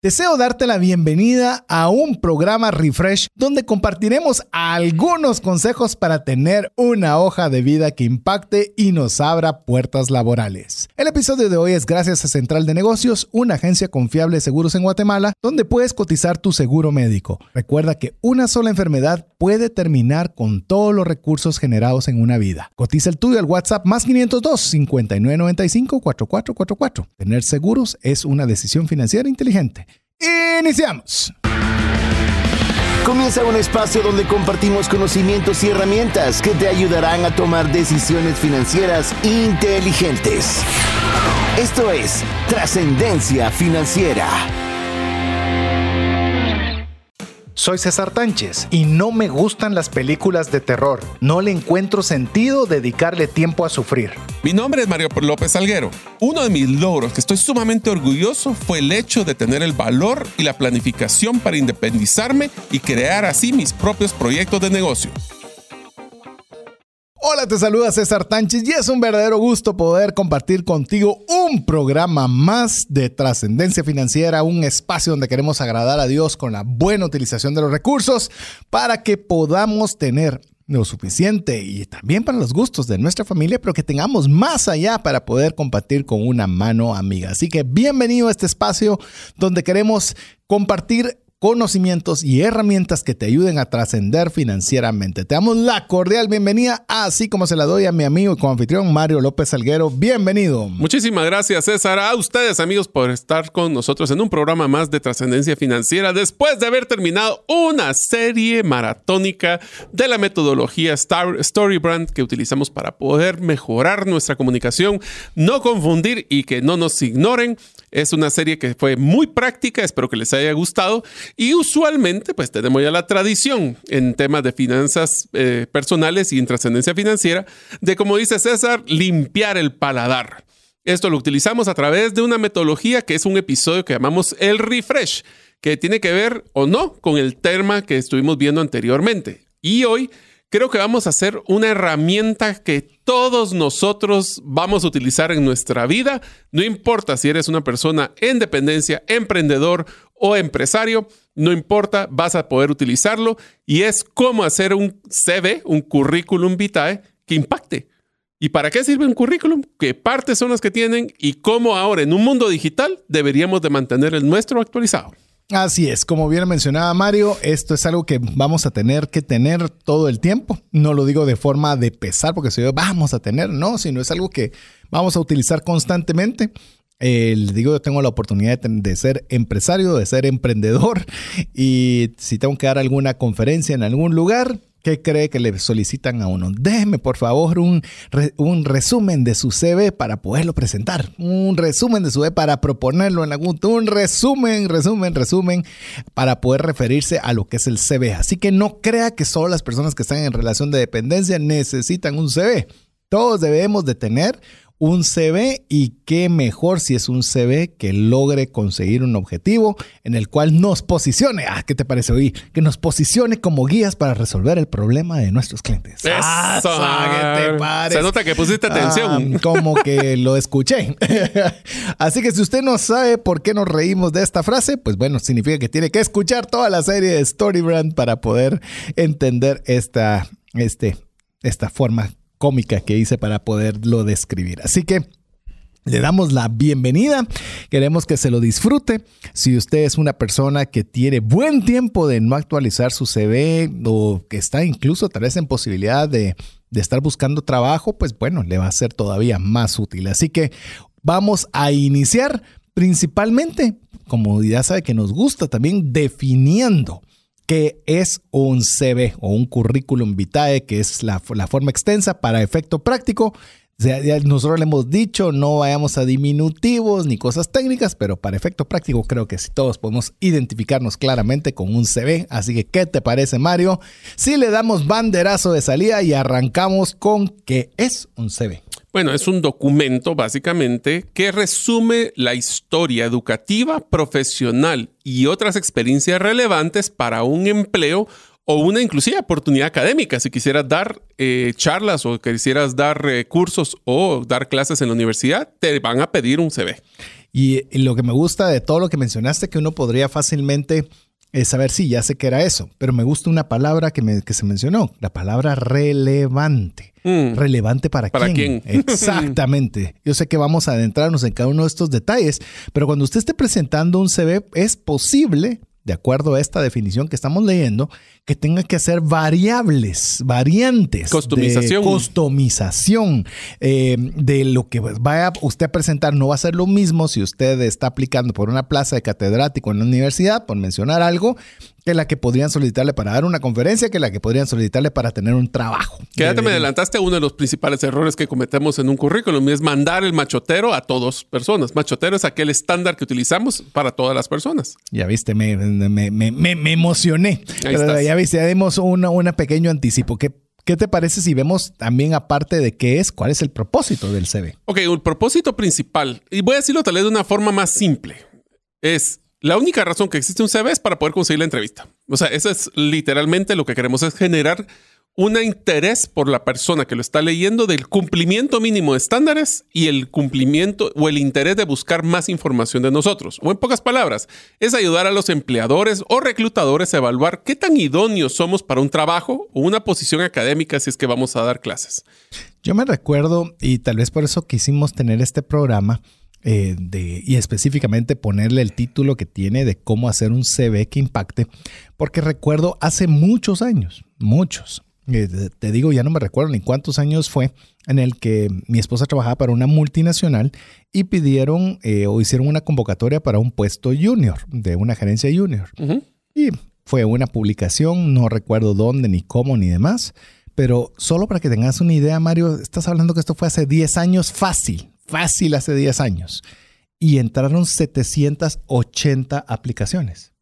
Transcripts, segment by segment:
Deseo darte la bienvenida a un programa Refresh donde compartiremos algunos consejos para tener una hoja de vida que impacte y nos abra puertas laborales. El episodio de hoy es gracias a Central de Negocios, una agencia confiable de seguros en Guatemala, donde puedes cotizar tu seguro médico. Recuerda que una sola enfermedad puede terminar con todos los recursos generados en una vida. Cotiza el tuyo al WhatsApp más 502 5995 4444. Tener seguros es una decisión financiera inteligente. Iniciamos. Comienza un espacio donde compartimos conocimientos y herramientas que te ayudarán a tomar decisiones financieras inteligentes. Esto es Trascendencia Financiera. Soy César Tánchez y no me gustan las películas de terror. No le encuentro sentido dedicarle tiempo a sufrir. Mi nombre es Mario López Salguero. Uno de mis logros que estoy sumamente orgulloso fue el hecho de tener el valor y la planificación para independizarme y crear así mis propios proyectos de negocio. Hola, te saluda César Tánchez y es un verdadero gusto poder compartir contigo un programa más de trascendencia financiera, un espacio donde queremos agradar a Dios con la buena utilización de los recursos para que podamos tener lo suficiente y también para los gustos de nuestra familia, pero que tengamos más allá para poder compartir con una mano amiga. Así que bienvenido a este espacio donde queremos compartir conocimientos y herramientas que te ayuden a trascender financieramente. Te damos la cordial bienvenida, así como se la doy a mi amigo y coanfitrión Mario López Salguero. Bienvenido. Muchísimas gracias, César. A ustedes, amigos, por estar con nosotros en un programa más de trascendencia financiera después de haber terminado una serie maratónica de la metodología Storybrand que utilizamos para poder mejorar nuestra comunicación, no confundir y que no nos ignoren. Es una serie que fue muy práctica, espero que les haya gustado y usualmente, pues tenemos ya la tradición en temas de finanzas eh, personales y en trascendencia financiera de, como dice César, limpiar el paladar. Esto lo utilizamos a través de una metodología que es un episodio que llamamos el refresh, que tiene que ver o no con el tema que estuvimos viendo anteriormente. Y hoy creo que vamos a hacer una herramienta que todos nosotros vamos a utilizar en nuestra vida, no importa si eres una persona en dependencia, emprendedor o empresario, no importa, vas a poder utilizarlo y es cómo hacer un CV, un currículum vitae que impacte. ¿Y para qué sirve un currículum? ¿Qué partes son las que tienen? Y cómo ahora en un mundo digital deberíamos de mantener el nuestro actualizado. Así es, como bien mencionaba Mario, esto es algo que vamos a tener que tener todo el tiempo. No lo digo de forma de pesar, porque si yo vamos a tener, no, sino es algo que vamos a utilizar constantemente. Les digo, yo tengo la oportunidad de, ser empresario, de ser emprendedor y si tengo que dar alguna conferencia en algún lugar, ¿qué cree que le solicitan a uno? Déjeme por favor un, un resumen de su CV para poderlo presentar, un resumen de su CV para proponerlo en algún, un resumen, resumen, resumen para poder referirse a lo que es el CV. Así que no crea que solo las personas que están en relación de dependencia necesitan un CV. Todos debemos de tener un CV y qué mejor si es un CV que logre conseguir un objetivo en el cual nos posicione. Ah, ¿qué te parece hoy? Que nos posicione como guías para resolver el problema de nuestros clientes. Ah, ¿qué te parece? Se nota que pusiste atención. Ah, como que lo escuché. Así que si usted no sabe por qué nos reímos de esta frase, pues bueno, significa que tiene que escuchar toda la serie de Storybrand para poder entender esta, este, esta forma cómica que hice para poderlo describir. Así que le damos la bienvenida, queremos que se lo disfrute. Si usted es una persona que tiene buen tiempo de no actualizar su CV o que está incluso tal vez en posibilidad de, de estar buscando trabajo, pues bueno, le va a ser todavía más útil. Así que vamos a iniciar principalmente, como ya sabe que nos gusta también, definiendo que es un CV o un currículum vitae, que es la, forma extensa para efecto práctico. Nosotros le hemos dicho, no vayamos a diminutivos ni cosas técnicas, pero para efecto práctico creo que sí todos podemos identificarnos claramente con un CV. Así que, ¿qué te parece, Mario? Si le damos banderazo de salida y arrancamos con qué es un CV. Bueno, es un documento básicamente que resume la historia educativa, profesional y otras experiencias relevantes para un empleo o una inclusive oportunidad académica. Si quisieras dar eh, charlas o quisieras dar eh, cursos o dar clases en la universidad, te van a pedir un CV. Y, lo que me gusta de todo lo que mencionaste, que uno podría fácilmente es saber si ya sé que era eso, pero me gusta una palabra que, me, que se mencionó, la palabra relevante. Mm. ¿Relevante para, ¿Para quién? quién? Exactamente. Yo sé que vamos a adentrarnos en cada uno de estos detalles, pero cuando usted esté presentando un CV, es posible, de acuerdo a esta definición que estamos leyendo, que tenga que hacer variables, variantes. Customización. De customización eh, de lo que vaya usted a presentar. No va a ser lo mismo si usted está aplicando por una plaza de catedrático en la universidad, por mencionar algo, que la que podrían solicitarle para dar una conferencia, que la que podrían solicitarle para tener un trabajo. Quédate, me De- adelantaste a uno de los principales errores que cometemos en un currículum y es mandar el machotero a todas personas. Machotero es aquel estándar que utilizamos para todas las personas. Ya viste, me, me, me- me- me emocioné. Pero ya viste, ya dimos una, una pequeño anticipo. ¿Qué, ¿Qué te parece si vemos también, aparte de qué es, cuál es el propósito del CV? Ok, el propósito principal, y voy a decirlo tal vez de una forma más simple, es la única razón que existe un CV es para poder conseguir la entrevista. O sea, eso es literalmente lo que queremos es generar un interés por la persona que lo está leyendo del cumplimiento mínimo de estándares y el cumplimiento o el interés de buscar más información de nosotros. O en pocas palabras, es ayudar a los empleadores o reclutadores a evaluar qué tan idóneos somos para un trabajo o una posición académica si es que vamos a dar clases. Yo me recuerdo, y tal vez por eso quisimos tener este programa, eh, de, y específicamente ponerle el título que tiene de cómo hacer un CV que impacte, porque recuerdo hace muchos años, muchos, eh, te- digo, ya no me recuerdo ni cuántos años fue, en el que mi esposa trabajaba para una multinacional y pidieron eh, o hicieron una convocatoria para un puesto junior, de una gerencia junior. Y fue una publicación, no recuerdo dónde, ni cómo, ni demás. Pero solo para que tengas una idea, Mario, estás hablando que esto fue hace 10 años, fácil, fácil hace 10 años. Y entraron 780 aplicaciones.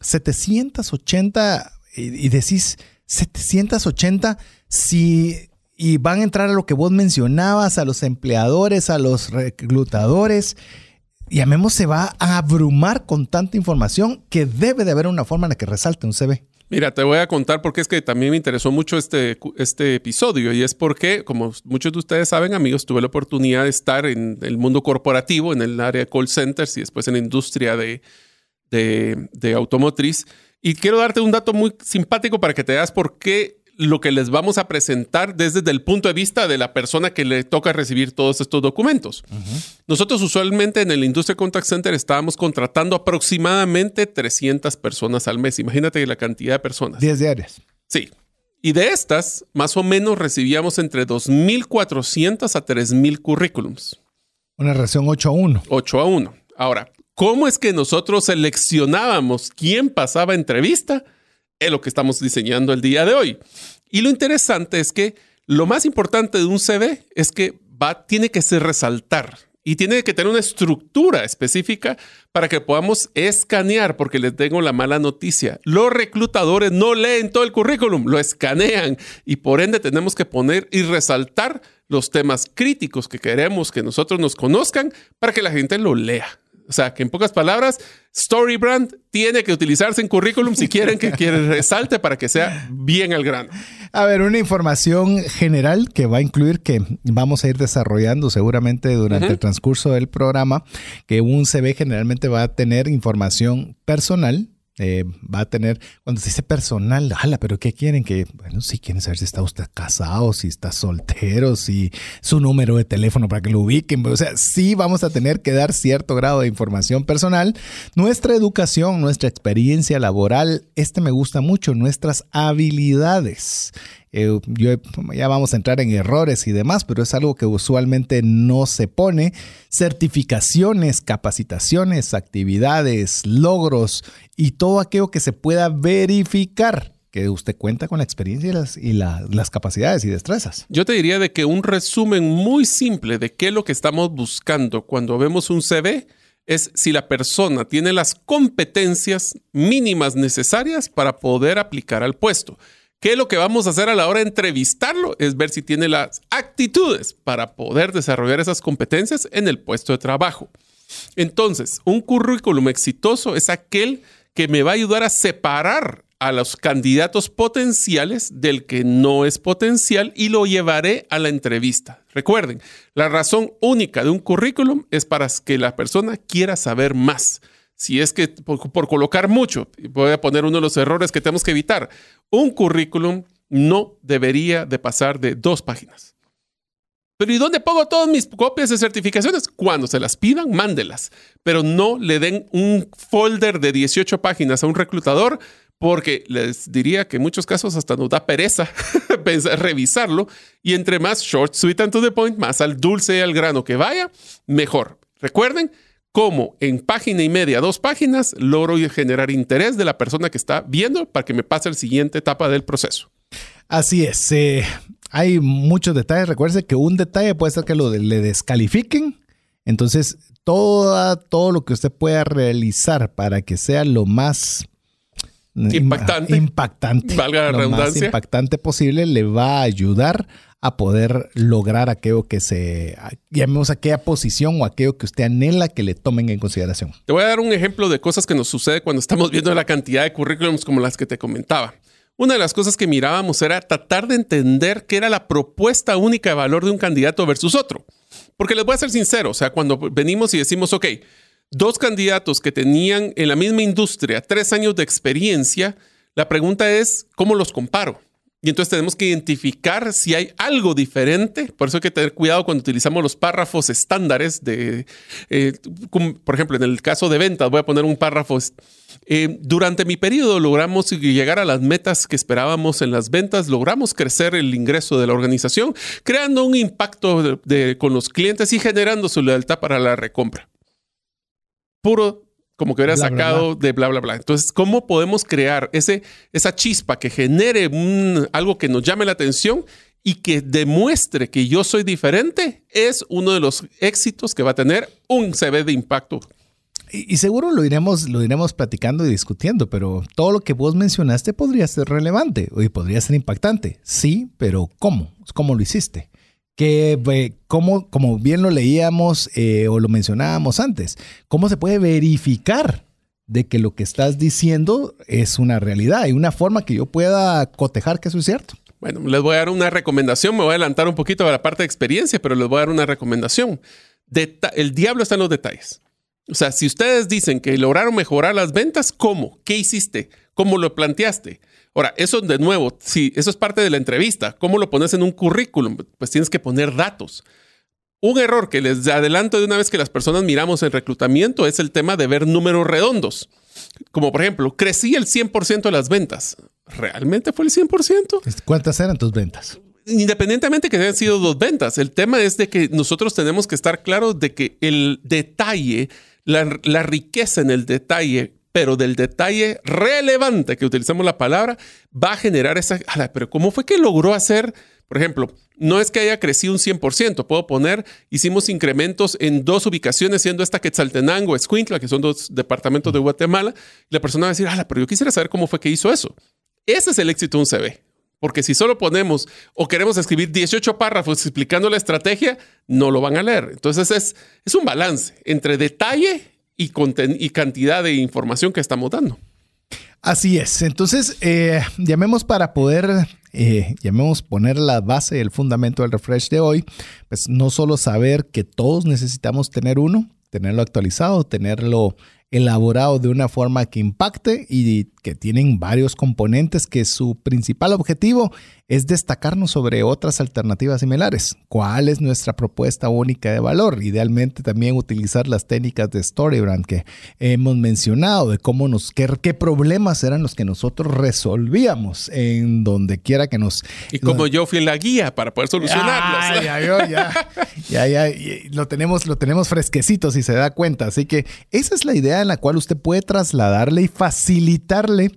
780, y, y decís, 780, si, y van a entrar a lo que vos mencionabas, a los empleadores, a los reclutadores y a Memo se va a abrumar con tanta información que debe de haber una forma en la que resalte un CV. Mira, te voy a contar porque es que también me interesó mucho este, este episodio y es porque, como muchos de ustedes saben, amigos, tuve la oportunidad de estar en el mundo corporativo, en el área de call centers y después en la industria de, de, de automotriz. Y quiero darte un dato muy simpático para que te veas por qué lo que les vamos a presentar desde el punto de vista de la persona que le toca recibir todos estos documentos. Nosotros usualmente en el Industria Contact Center estábamos contratando aproximadamente 300 personas al mes. Imagínate la cantidad de personas. 10 diarias. Sí. Y de estas, más o menos recibíamos entre 2.400 a 3.000 currículums. Una relación 8 a 1. 8 a 1. Ahora, ¿cómo es que nosotros seleccionábamos quién pasaba entrevista? Es lo que estamos diseñando el día de hoy. Y lo interesante es que lo más importante de un CV es que va, tiene que ser resaltar y tiene que tener una estructura específica para que podamos escanear, porque les tengo la mala noticia. Los reclutadores no leen todo el currículum, lo escanean y por ende tenemos que poner y resaltar los temas críticos que queremos que nosotros nos conozcan para que la gente lo lea. O sea, que en pocas palabras, StoryBrand tiene que utilizarse en currículum si quieren que, que resalte para que sea bien al grano. A ver, una información general que va a incluir que vamos a ir desarrollando seguramente durante el transcurso del programa, que un CV generalmente va a tener información personal. Eh, va a tener, cuando se dice personal, ala, pero ¿qué quieren? Que, bueno, si quieren saber si está usted casado, si está soltero, si su número de teléfono para que lo ubiquen. O sea, sí vamos a tener que dar cierto grado de información personal. Nuestra educación, nuestra experiencia laboral, este me gusta mucho, nuestras habilidades. Eh, yo, ya vamos a entrar en errores y demás, pero es algo que usualmente no se pone. Certificaciones, capacitaciones, actividades, logros y todo aquello que se pueda verificar que usted cuenta con la experiencia y las, y la- las capacidades y destrezas. Yo te diría de que un resumen muy simple de qué es lo que estamos buscando cuando vemos un CV es si la persona tiene las competencias mínimas necesarias para poder aplicar al puesto. ¿Qué es lo que vamos a hacer a la hora de entrevistarlo? Es ver si tiene las actitudes para poder desarrollar esas competencias en el puesto de trabajo. Entonces, un currículum exitoso es aquel que me va a ayudar a separar a los candidatos potenciales del que no es potencial y lo llevaré a la entrevista. Recuerden, la razón única de un currículum es para que la persona quiera saber más. Si es que por, colocar mucho, voy a poner uno de los errores que tenemos que evitar, un currículum no debería de pasar de dos páginas. Pero ¿y dónde pongo todas mis copias de certificaciones? Cuando se las pidan, mándelas. Pero no le den un folder de 18 páginas a un reclutador porque les diría que en muchos casos hasta nos da pereza revisarlo y entre más short, sweet and to the point, más al dulce y al grano que vaya, mejor. Recuerden cómo en página y media, dos páginas, logro generar interés de la persona que está viendo para que me pase a la siguiente etapa del proceso. Así es. Eh, hay muchos detalles. Recuerde que un detalle puede ser que lo le descalifiquen. Entonces, todo lo que usted pueda realizar para que sea lo más impactante, impactante valga la lo más impactante posible, le va a ayudar a poder lograr aquello que se, llamemos aquella posición o aquello que usted anhela que le tomen en consideración. Te voy a dar un ejemplo de cosas que nos sucede cuando estamos viendo la cantidad de currículums como las que te comentaba. Una de las cosas que mirábamos era tratar de entender qué era la propuesta única de valor de un candidato versus otro. Porque les voy a ser sincero, o sea, cuando venimos y decimos, ok, dos candidatos que tenían en la misma industria tres años de experiencia, la pregunta es, ¿cómo los comparo? Y entonces tenemos que identificar si hay algo diferente. Por eso hay que tener cuidado cuando utilizamos los párrafos estándares de, eh, por ejemplo, en el caso de ventas, voy a poner un párrafo. Eh, durante mi periodo logramos llegar a las metas que esperábamos en las ventas, logramos crecer el ingreso de la organización, creando un impacto con los clientes y generando su lealtad para la recompra. Puro como que hubiera sacado de bla, bla, bla. Entonces, ¿cómo podemos crear ese, esa chispa que genere algo que nos llame la atención y que demuestre que yo soy diferente? Es uno de los éxitos que va a tener un CV de impacto. Y, seguro lo iremos, lo iremos platicando y discutiendo, pero todo lo que vos mencionaste podría ser relevante y podría ser impactante. Sí, pero ¿cómo? ¿Cómo lo hiciste? Que como, como bien lo leíamos eh, o lo mencionábamos antes, ¿cómo se puede verificar de que lo que estás diciendo es una realidad? Hay una forma que yo pueda cotejar que eso es cierto. Bueno, les voy a dar una recomendación, me voy a adelantar un poquito a la parte de experiencia, pero les voy a dar una recomendación. el diablo está en los detalles. O sea, si ustedes dicen que lograron mejorar las ventas, ¿cómo? ¿Qué hiciste? ¿Cómo lo planteaste? Ahora, eso de nuevo, si eso es parte de la entrevista, ¿cómo lo pones en un currículum? Pues tienes que poner datos. Un error que les adelanto de una vez que las personas miramos en reclutamiento es el tema de ver números redondos. Como por ejemplo, crecí el 100% de las ventas. ¿Realmente fue el 100%? ¿Cuántas eran tus ventas? Independientemente que hayan sido dos ventas, el tema es de que nosotros tenemos que estar claros de que el detalle, la, la riqueza en el detalle pero del detalle relevante que utilizamos la palabra, va a generar esa... Pero ¿cómo fue que logró hacer, por ejemplo, no es que haya crecido un 100%, puedo poner, hicimos incrementos en dos ubicaciones, siendo esta Quetzaltenango, Escuintla, que son dos departamentos de Guatemala, y la persona va a decir, ala, pero yo quisiera saber cómo fue que hizo eso. Ese es el éxito de un CV. Porque si solo ponemos o queremos escribir 18 párrafos explicando la estrategia, no lo van a leer. Entonces es, es un balance entre detalle y, cantidad de información que estamos dando. Así es. Entonces, eh, llamemos para poder, eh, llamemos poner la base, el fundamento del refresh de hoy, pues no solo saber que todos necesitamos tener uno, tenerlo actualizado, tenerlo elaborado de una forma que impacte y que tienen varios componentes que su principal objetivo es destacarnos sobre otras alternativas similares. ¿Cuál es nuestra propuesta única de valor? Idealmente también utilizar las técnicas de StoryBrand que hemos mencionado, de cómo nos, qué, qué problemas eran los que nosotros resolvíamos en donde quiera que nos... Y como yo fui la guía para poder solucionarlos. ya, ya, ya, ya, lo tenemos, lo tenemos fresquecito si se da cuenta. Así que esa es la idea en la cual usted puede trasladarle y facilitarle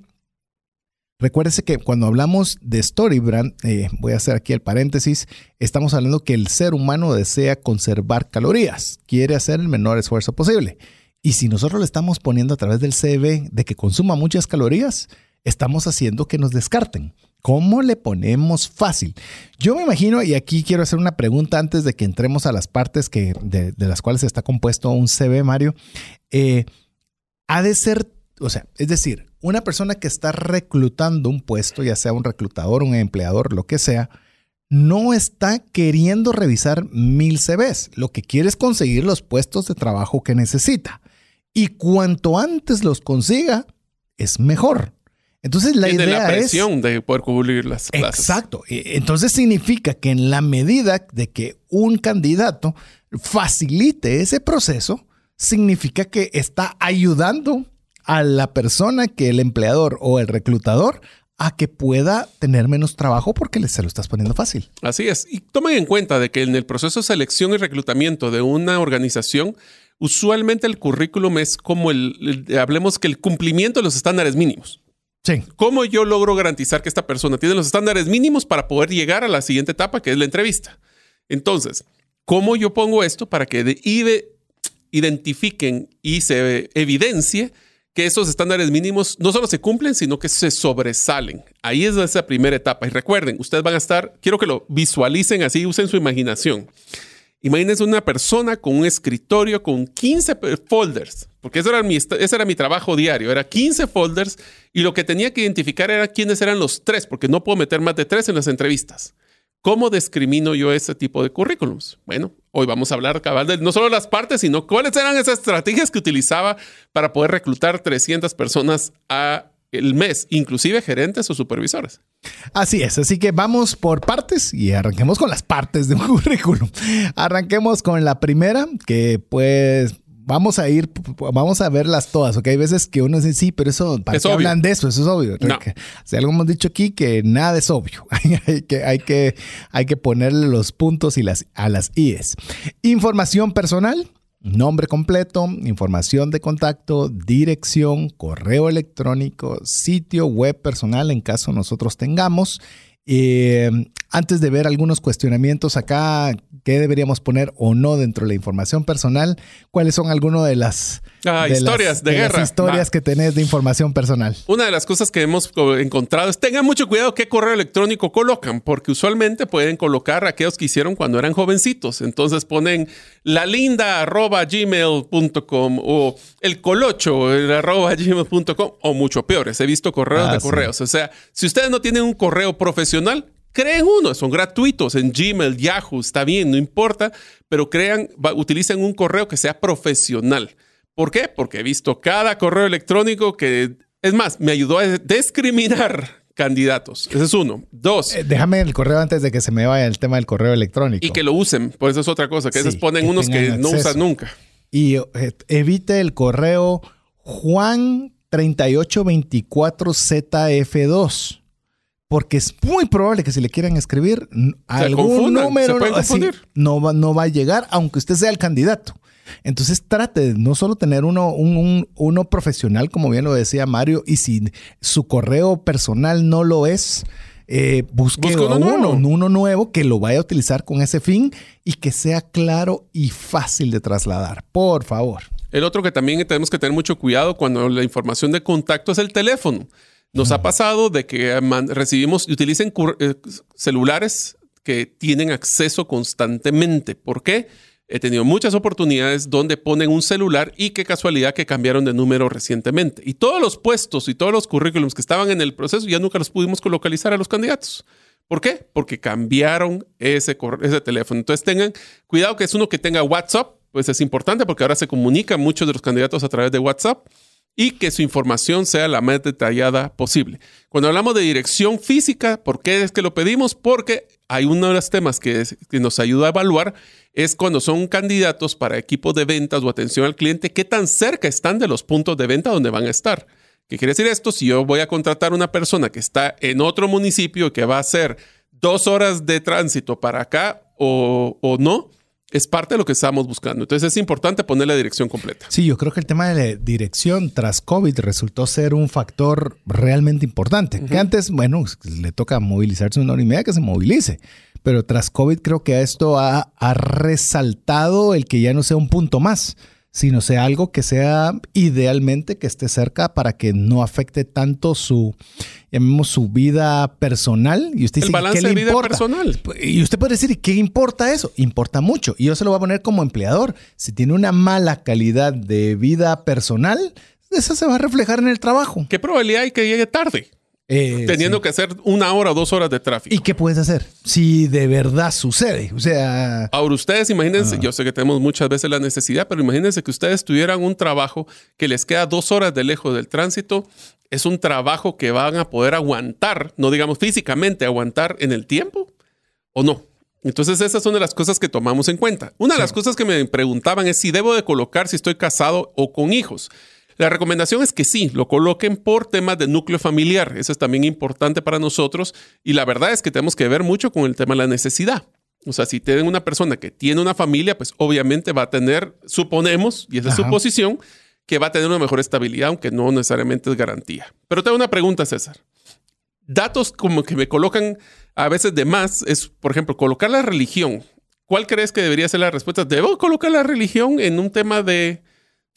Recuérdese que cuando hablamos de Storybrand, eh, voy a hacer aquí el paréntesis, estamos hablando que el ser humano desea conservar calorías, quiere hacer el menor esfuerzo posible. Y si nosotros le estamos poniendo a través del CV de que consuma muchas calorías, estamos haciendo que nos descarten. ¿Cómo le ponemos fácil? Yo me imagino, y aquí quiero hacer una pregunta antes de que entremos a las partes que, de, las cuales está compuesto un CV, Mario. Eh, ha de ser o sea, es decir, una persona que está reclutando un puesto, ya sea un reclutador, un empleador, lo que sea, no está queriendo revisar mil CVs. Lo que quiere es conseguir los puestos de trabajo que necesita. Y cuanto antes los consiga, es mejor. Entonces la Tiene idea la es presión de poder cubrir las plazas. Exacto. E- Entonces significa que en la medida de que un candidato facilite ese proceso, significa que está ayudando a la persona que el empleador o el reclutador a que pueda tener menos trabajo porque se lo estás poniendo fácil. Así es. Y tomen en cuenta de que en el proceso de selección y reclutamiento de una organización, usualmente el currículum es como el, el- hablemos que el cumplimiento de los estándares mínimos. Sí. ¿Cómo yo logro garantizar que esta persona tiene los estándares mínimos para poder llegar a la siguiente etapa, que es la entrevista? Entonces, ¿cómo yo pongo esto para que de- identifiquen y se evidencie que esos estándares mínimos no solo se cumplen, sino que se sobresalen? Ahí es esa primera etapa. Y recuerden, ustedes van a estar, quiero que lo visualicen así, usen su imaginación. Imagínense una persona con un escritorio con 15 pe- folders, porque eso era mi, ese era mi trabajo diario, era 15 folders y lo que tenía que identificar era quiénes eran los tres, porque no puedo meter más de tres en las entrevistas. ¿Cómo discrimino yo ese tipo de currículums? Bueno, hoy vamos a hablar cabal de no solo las partes, sino cuáles eran esas estrategias que utilizaba para poder reclutar 300 personas a el mes, inclusive gerentes o supervisores. Así es, así que vamos por partes y arranquemos con las partes de un currículum. Arranquemos con la primera, que pues vamos a ir, vamos a verlas todas, ¿ok? Hay veces que uno dice, sí, pero eso, ¿para Es qué obvio. hablan de eso? Eso es obvio. No. Que- Si algo hemos dicho aquí, que nada es obvio. hay, que, hay, que, hay que ponerle los puntos y las, a las IES. Información personal. Nombre completo, información de contacto, dirección, correo electrónico, sitio web personal en caso nosotros tengamos. Eh, antes de ver algunos cuestionamientos acá, ¿qué deberíamos poner o no dentro de la información personal? ¿Cuáles son algunas de las, Ah, historias de guerra. historias que tenés de información personal? Una de las cosas que hemos co- encontrado es tengan mucho cuidado qué correo electrónico colocan, porque usualmente pueden colocar aquellos que hicieron cuando eran jovencitos. Entonces ponen la linda arroba gmail.com o el colocho el arroba gmail.com o mucho peores. He visto correos Ah, de sí. correos. O sea, si ustedes no tienen un correo profesional, creen uno, son gratuitos en Gmail, Yahoo, está bien, no importa, pero crean, utilicen un correo que sea profesional. ¿Por qué? Porque he visto cada correo electrónico que, es más, me ayudó a discriminar candidatos. Ese es uno. Dos, Eh, déjame el correo antes de que se me vaya el tema del correo electrónico. y que lo usen. Por eso es otra cosa, que a veces Sí, ponen que unos que no usan nunca. Y eh, evite el correo Juan3824ZF2. Porque es muy probable que si le quieran escribir algún número así, no, va, no va a llegar, aunque usted sea el candidato. Entonces trate de no solo tener uno, un- un- uno profesional, como bien lo decía Mario, y si su correo personal no lo es, eh, busque uno uno nuevo que lo vaya a utilizar con ese fin y que sea claro y fácil de trasladar. Por favor. El otro que también tenemos que tener mucho cuidado cuando la información de contacto es el teléfono. Nos ha pasado de que recibimos y utilicen eh, celulares que tienen acceso constantemente. ¿Por qué? He tenido muchas oportunidades donde ponen un celular y qué casualidad que cambiaron de número recientemente. Y todos los puestos y todos los currículums que estaban en el proceso ya nunca los pudimos localizar a los candidatos. ¿Por qué? Porque cambiaron ese, ese teléfono. Entonces tengan cuidado que es uno que tenga WhatsApp, pues es importante porque ahora se comunican muchos de los candidatos a través de WhatsApp y que su información sea la más detallada posible. Cuando hablamos de dirección física, ¿por qué es que lo pedimos? Porque hay uno de los temas que, nos ayuda a evaluar es cuando son candidatos para equipos de ventas o atención al cliente, qué tan cerca están de los puntos de venta donde van a estar. ¿Qué quiere decir esto? Si yo voy a contratar una persona que está en otro municipio que va a hacer dos horas de tránsito para acá o no, es parte de lo que estamos buscando. Entonces es importante poner la dirección completa. Sí, yo creo que el tema de la dirección tras COVID resultó ser un factor realmente importante. Que antes, bueno, le toca movilizarse una hora y media que se movilice. Pero tras COVID creo que esto ha, ha resaltado el que ya no sea un punto más, sino sea algo que sea idealmente que esté cerca para que no afecte tanto su, llamemos su vida personal. Y usted El dice, balance ¿qué le de vida importa? personal. Y usted puede decir, ¿qué importa eso? Importa mucho. Y yo se lo voy a poner como empleador. Si tiene una mala calidad de vida personal, eso se va a reflejar en el trabajo. ¿Qué probabilidad hay que llegue tarde? Eh, teniendo sí. que hacer una hora o dos horas de tráfico. ¿Y qué puedes hacer si de verdad sucede? O sea, Ahora, ustedes Ah. imagínense, yo sé que tenemos muchas veces la necesidad, pero imagínense que ustedes tuvieran un trabajo que les queda dos horas de lejos del tránsito. Es un trabajo que van a poder aguantar, no digamos físicamente, aguantar en el tiempo o no. Entonces, esas son de las cosas que tomamos en cuenta. Una de las cosas que me preguntaban es si debo de colocar si estoy casado o con hijos. La recomendación es que sí, lo coloquen por temas de núcleo familiar. Eso es también importante para nosotros. Y la verdad es que tenemos que ver mucho con el tema de la necesidad. O sea, si tienen una persona que tiene una familia, pues obviamente va a tener, suponemos, y esa es su posición, que va a tener una mejor estabilidad, aunque no necesariamente es garantía. Pero tengo una pregunta, César. Datos como que me colocan a veces de más es, por ejemplo, colocar la religión. ¿Cuál crees que debería ser la respuesta? ¿Debo colocar la religión en un tema de...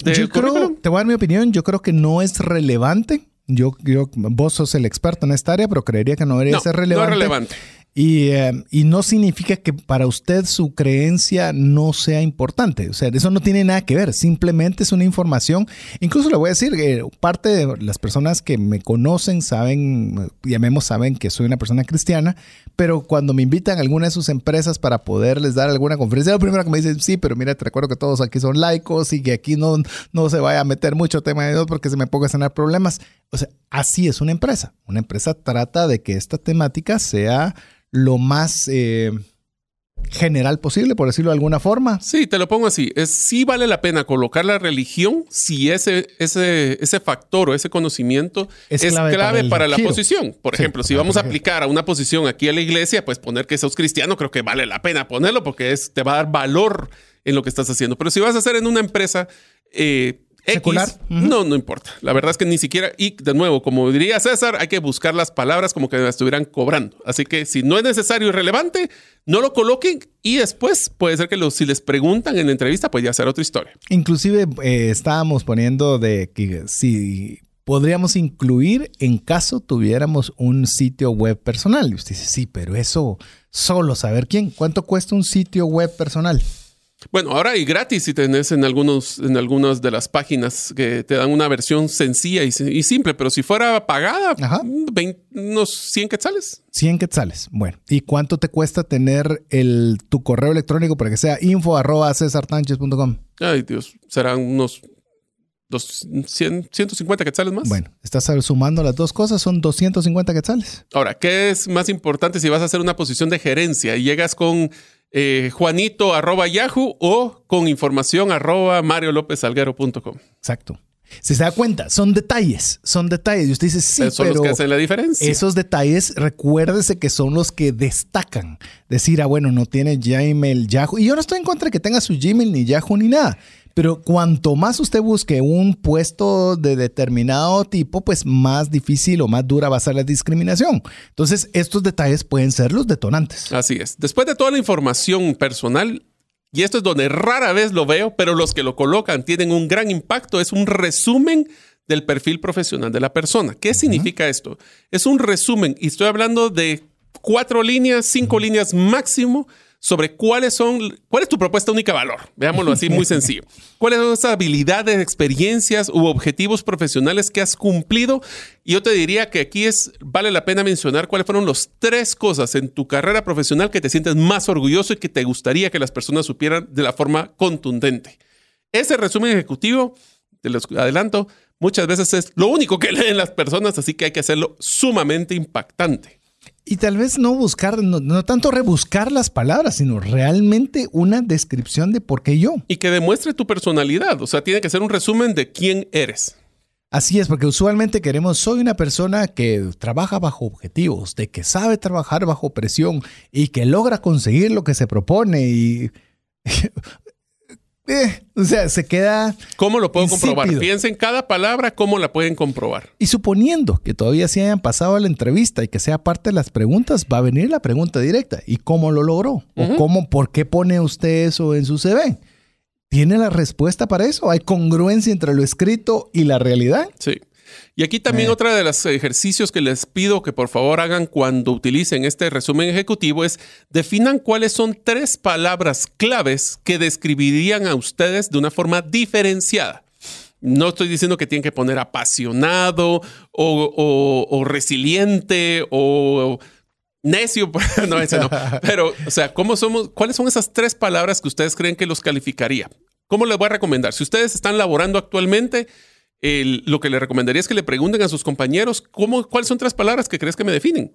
de yo creo, te voy a dar mi opinión, yo creo que no es relevante. Yo, yo, vos sos el experto en esta área, pero creería que no debería No, ser no es relevante. Y, eh, y no significa que para usted su creencia no sea importante. O sea, eso no tiene nada que ver. Simplemente es una información. Incluso le voy a decir que parte de las personas que me conocen saben, llamemos, saben que soy una persona cristiana, pero cuando me invitan a alguna de sus empresas para poderles dar alguna conferencia, lo primero que me dicen, sí, pero mira, te recuerdo que todos aquí son laicos y que aquí no, no se vaya a meter mucho tema de Dios porque se me ponga a tener problemas. O sea, así es una empresa. Una empresa trata de que esta temática sea lo más eh, general posible, por decirlo de alguna forma. Sí, te lo pongo así. Es sí vale la pena colocar la religión si ese, ese, ese factor o ese conocimiento Es es, clave clave, para la giro. posición. Por Sí, ejemplo, si vamos a aplicar a una posición aquí a la iglesia, pues poner que sos cristiano, creo que vale la pena ponerlo porque es, te va a dar valor en lo que estás haciendo. Pero si vas a hacer en una empresa eh, X, Secular. Ujú. no, no importa. La verdad es que ni siquiera, y de nuevo, como diría César, hay que buscar las palabras como que me estuvieran cobrando. Así que si no es necesario y relevante, no lo coloquen y después puede ser que los, si les preguntan en la entrevista, pues ya será otra historia. Inclusive eh, estábamos poniendo de que si podríamos incluir en caso tuviéramos un sitio web personal. Y usted dice, sí, pero eso solo saber quién. ¿Cuánto cuesta un sitio web personal? Bueno, ahora hay gratis si tenés en algunos, en algunas de las páginas que te dan una versión sencilla y, y simple, pero si fuera pagada, unos 100 quetzales. 100 quetzales. Bueno, ¿y cuánto te cuesta tener el, tu correo electrónico para que sea info arroba cesartanches.com? Ay, Dios, serán unos dos, 100, 150 quetzales más. Bueno, estás sumando las dos cosas, son 250 quetzales. Ahora, ¿qué es más importante si vas a hacer una posición de gerencia y llegas con eh, juanito arroba yahoo o con información arroba mariolopezalguero.com? Exacto. Si se da cuenta, son detalles, son detalles. Y usted dice, sí, son pero los que hacen la diferencia. esos detalles, recuérdese que son los que destacan. Decir, ah, bueno, no tiene Gmail, Yahoo. Y yo no estoy en contra de que tenga su Gmail, ni Yahoo, ni nada. Pero cuanto más usted busque un puesto de determinado tipo, pues más difícil o más dura va a ser la discriminación. Entonces, estos detalles pueden ser los detonantes. Así es. Después de toda la información personal, y esto es donde rara vez lo veo, pero los que lo colocan tienen un gran impacto, es un resumen del perfil profesional de la persona. ¿Qué significa esto? Es un resumen, y estoy hablando de cuatro líneas, cinco líneas máximo sobre cuáles son, cuál es tu propuesta única de valor. Veámoslo así muy sencillo. ¿Cuáles son esas habilidades, experiencias u objetivos profesionales que has cumplido? Y yo te diría que aquí es, vale la pena mencionar cuáles fueron las tres cosas en tu carrera profesional que te sientes más orgulloso y que te gustaría que las personas supieran de la forma contundente. Ese resumen ejecutivo, te los adelanto, muchas veces es lo único que leen las personas, así que hay que hacerlo sumamente impactante. Y tal vez no buscar, no, no tanto rebuscar las palabras, sino realmente una descripción de por qué yo. Y que demuestre tu personalidad, o sea, tiene que ser un resumen de quién eres. Así es, porque usualmente queremos, soy una persona que trabaja bajo objetivos, de que sabe trabajar bajo presión y que logra conseguir lo que se propone y... Eh, o sea, se queda... ¿Cómo lo puedo comprobar? Insípido. Piensa en cada palabra, ¿cómo la pueden comprobar? Y suponiendo que todavía se hayan pasado a la entrevista y que sea parte de las preguntas, va a venir la pregunta directa. ¿Y cómo lo logró? ¿O cómo, por qué pone usted eso en su CV? ¿Tiene la respuesta para eso? ¿Hay congruencia entre lo escrito y la realidad? Sí. Y aquí también Eh. otra de los ejercicios que les pido que por favor hagan cuando utilicen este resumen ejecutivo es definan cuáles son tres palabras claves que describirían a ustedes de una forma diferenciada. No estoy diciendo que tienen que poner apasionado o, resiliente o necio, no, ese no. Pero, o sea, ¿cómo somos? ¿Cuáles son esas tres palabras que ustedes creen que los calificaría? ¿Cómo les voy a recomendar? Si ustedes están laborando actualmente, lo que le recomendaría es que le pregunten a sus compañeros cómo, cuáles son tres palabras que crees que me definen.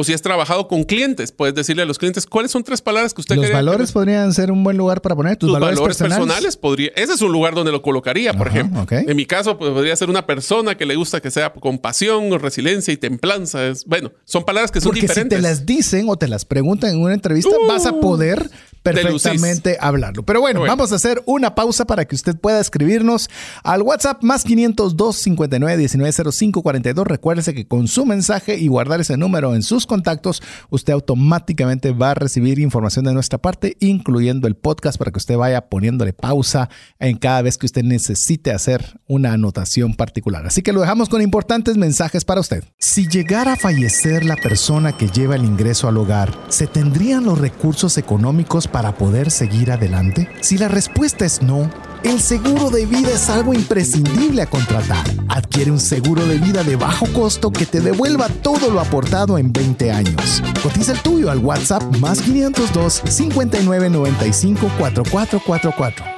O si has trabajado con clientes, puedes decirle a los clientes cuáles son tres palabras que usted Los valores podrían ser un buen lugar para poner tus, valores, personales. podría, ese es un lugar donde lo colocaría, por ejemplo. En mi caso, pues, podría ser una persona que le gusta que sea compasión, resiliencia y templanza. Es, bueno, son palabras que son Porque diferentes. si te las dicen o te las preguntan en una entrevista, vas a uh. poder perfectamente hablarlo. Pero bueno, vamos a hacer una pausa para que usted pueda escribirnos al WhatsApp más 502 59 19 05 42. Recuérdese que con su mensaje y guardar ese número en sus contactos, usted automáticamente va a recibir información de nuestra parte, incluyendo el podcast para que usted vaya poniéndole pausa en cada vez que usted necesite hacer una anotación particular. Así que lo dejamos con importantes mensajes para usted. Si llegara a fallecer la persona que lleva el ingreso al hogar, ¿se tendrían los recursos económicos para poder seguir adelante? Si la respuesta es no, el seguro de vida es algo imprescindible a contratar. Adquiere un seguro de vida de bajo costo que te devuelva todo lo aportado en 20 años. Cotiza el tuyo al WhatsApp más 502 5995 4444.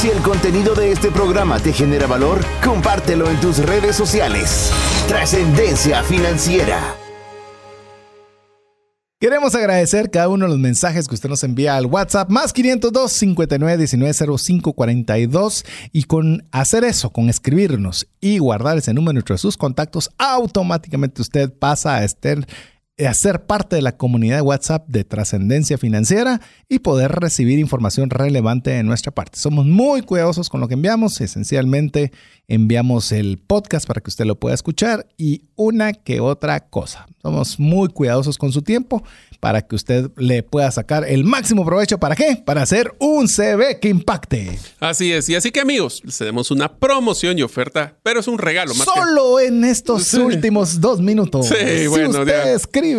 Si el contenido de este programa te genera valor, compártelo en tus redes sociales. Trascendencia financiera. Queremos agradecer cada uno de los mensajes que usted nos envía al WhatsApp más 502 59 19 05 42 y con hacer eso, con escribirnos y guardar ese número entre sus contactos, automáticamente usted pasa a estar a ser parte de la comunidad de WhatsApp de trascendencia financiera y poder recibir información relevante de nuestra parte. Somos muy cuidadosos con lo que enviamos, esencialmente enviamos el podcast para que usted lo pueda escuchar y una que otra cosa. Somos muy cuidadosos con su tiempo para que usted le pueda sacar el máximo provecho. ¿Para qué? Para hacer un CV que impacte. Así es. Y así que amigos, les tenemos una promoción y oferta, pero es un regalo. Más Solo en estos últimos dos minutos. Sí, si bueno. Usted escribe.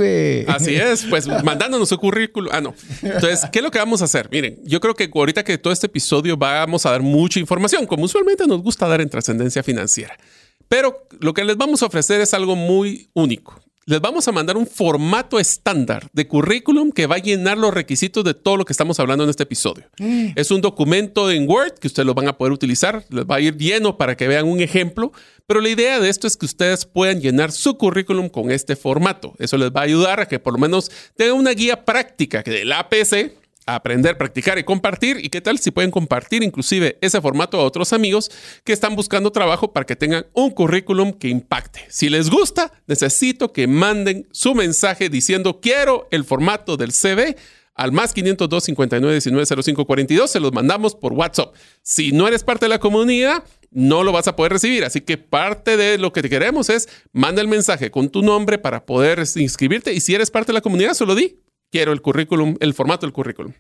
Así es. Pues mandándonos su currículum. Ah, no. Entonces, ¿qué es lo que vamos a hacer? Miren, yo creo que ahorita que todo este episodio vamos a dar mucha información, como usualmente nos gusta dar en trascendencia financiera. Pero lo que les vamos a ofrecer es algo muy único les vamos a mandar un formato estándar de currículum que va a llenar los requisitos de todo lo que estamos hablando en este episodio. Mm. Es un documento en Word que ustedes lo van a poder utilizar, les va a ir lleno para que vean un ejemplo, pero la idea de esto es que ustedes puedan llenar su currículum con este formato. Eso les va a ayudar a que por lo menos tengan una guía práctica que del APC aprender, practicar y compartir. ¿Y qué tal si pueden compartir inclusive ese formato a otros amigos que están buscando trabajo para que tengan un currículum que impacte? Si les gusta, necesito que manden su mensaje diciendo quiero el formato del CV al más 502 59 19 05 42. Se los mandamos por WhatsApp. Si no eres parte de la comunidad, no lo vas a poder recibir. Así que parte de lo que te queremos es manda el mensaje con tu nombre para poder inscribirte. Y si eres parte de la comunidad, solo di quiero el currículum, el formato del currículum.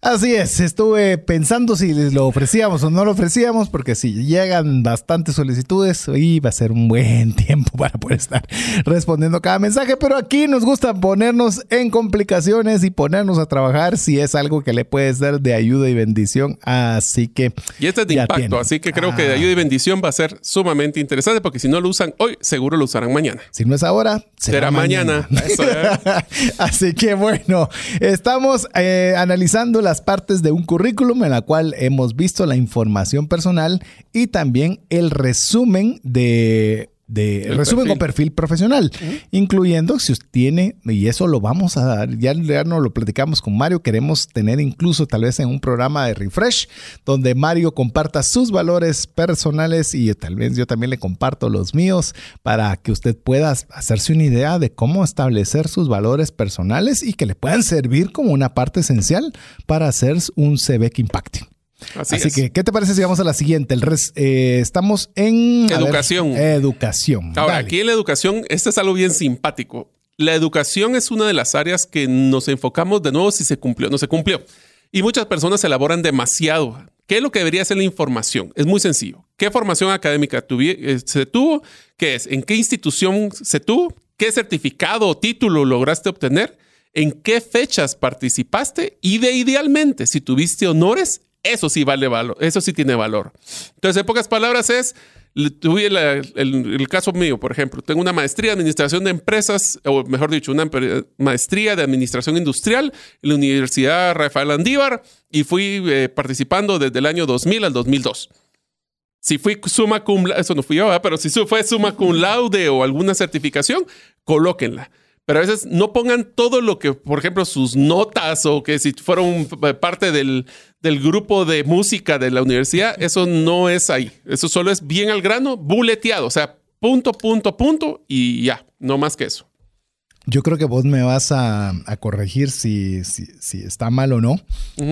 Así es, estuve pensando si les lo ofrecíamos o no lo ofrecíamos, porque si llegan bastantes solicitudes, hoy va a ser un buen tiempo para poder estar respondiendo cada mensaje, pero aquí nos gusta ponernos en complicaciones y ponernos a trabajar si es algo que le puede ser de ayuda y bendición, así que... Y este es de impacto, así que creo que de ah. ayuda y bendición va a ser sumamente interesante, porque si no lo usan hoy, seguro lo usarán mañana. Si no es ahora, será, mañana. así que bueno, estamos eh, analizando la las partes de un currículum en la cual hemos visto la información personal y también el resumen de de resumen con perfil profesional, incluyendo si usted tiene, y eso lo vamos a dar, ya, ya no lo platicamos con Mario, queremos tener incluso tal vez en un programa de refresh, donde Mario comparta sus valores personales y tal vez yo también le comparto los míos para que usted pueda hacerse una idea de cómo establecer sus valores personales y que le puedan servir como una parte esencial para hacer un CV que impacte. Así, que, ¿qué te parece si vamos a la siguiente? El eh, estamos en educación. educación. Ahora, aquí en la educación, este es algo bien simpático. La educación es una de las áreas que nos enfocamos de nuevo si se cumplió o no se cumplió. Y muchas personas elaboran demasiado. ¿Qué es lo que debería ser la información? Es muy sencillo. ¿Qué formación académica eh, se tuvo? ¿Qué es? ¿En qué institución se tuvo? ¿Qué certificado o título lograste obtener? ¿En qué fechas participaste? Y de idealmente, si tuviste honores, eso sí vale valor, eso sí tiene valor. Entonces, en pocas palabras es, tuve el, caso mío, por ejemplo, tengo una maestría de administración de empresas, o mejor dicho, una maestría de administración industrial en la Universidad Rafael Andívar y fui eh, participando desde el año 2000 al 2002. Si fui suma cum eso no fui yo, pero si fue suma cum laude o alguna certificación, colóquenla pero a veces no pongan todo lo que, por ejemplo, sus notas o que si fueron parte del, grupo de música de la universidad, eso no es ahí. Eso solo es bien al grano, buleteado, o sea, punto, punto, punto y ya, no más que eso. Yo creo que vos me vas a, corregir si, si, está mal o no,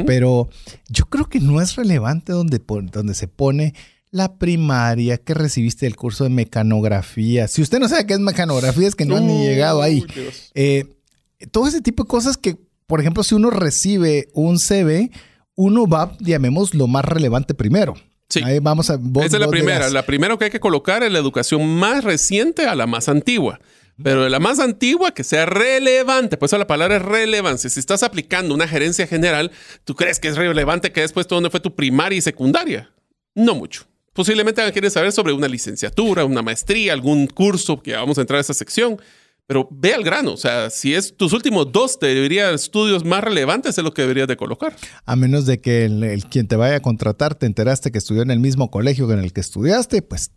pero yo creo que no es relevante donde, donde se pone la primaria, que recibiste el curso de mecanografía. Si usted no sabe qué es mecanografía, es que no han ni llegado ahí. Eh, todo ese tipo de cosas que, por ejemplo, si uno recibe un CV, uno va, llamemos, lo más relevante primero. Sí. Ahí vamos a. Esa es la primera. La primera que hay que colocar es la educación más reciente a la más antigua. Pero de la más antigua que sea relevante. Por eso la palabra es relevancia. Si estás aplicando una gerencia general, ¿tú crees que es relevante que después dónde fue tu primaria y secundaria? No mucho. Posiblemente quieres saber sobre una licenciatura, una maestría, algún curso que vamos a entrar a esa sección. Pero ve al grano, o sea, si es tus últimos dos te debería estudios más relevantes es lo que deberías de colocar. A menos de que el, quien te vaya a contratar te enteraste que estudió en el mismo colegio en el que estudiaste, pues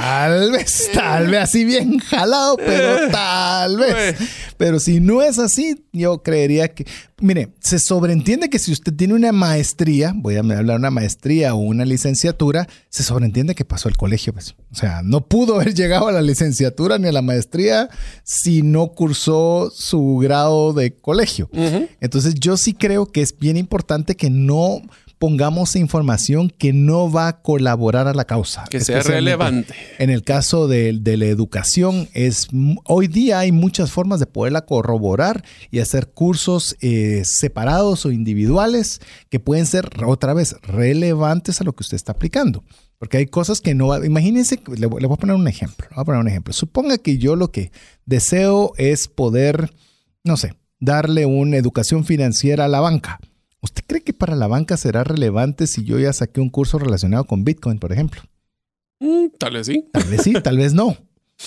tal vez, tal vez así bien jalado, pero tal vez. Pero si no es así, yo creería que, mire, se sobreentiende que si usted tiene una maestría, voy a hablar de una maestría o una licenciatura, se sobreentiende que pasó el colegio, pues. O sea, no pudo haber llegado a la licenciatura ni a la maestría si no cursó su grado de colegio. Entonces yo sí creo que es bien importante que no pongamos información que no va a colaborar a la causa. Que sea relevante. En el caso de, la educación, es, hoy día hay muchas formas de poderla corroborar y hacer cursos eh, separados o individuales que pueden ser otra vez relevantes a lo que usted está aplicando. Porque hay cosas que no va. Imagínense, le, voy a poner un ejemplo. Le voy a poner un ejemplo. Suponga que yo lo que deseo es poder, no sé, darle una educación financiera a la banca. ¿Usted cree que para la banca será relevante si yo ya saqué un curso relacionado con Bitcoin, por ejemplo? Mm, tal vez sí. Tal vez sí, tal vez no.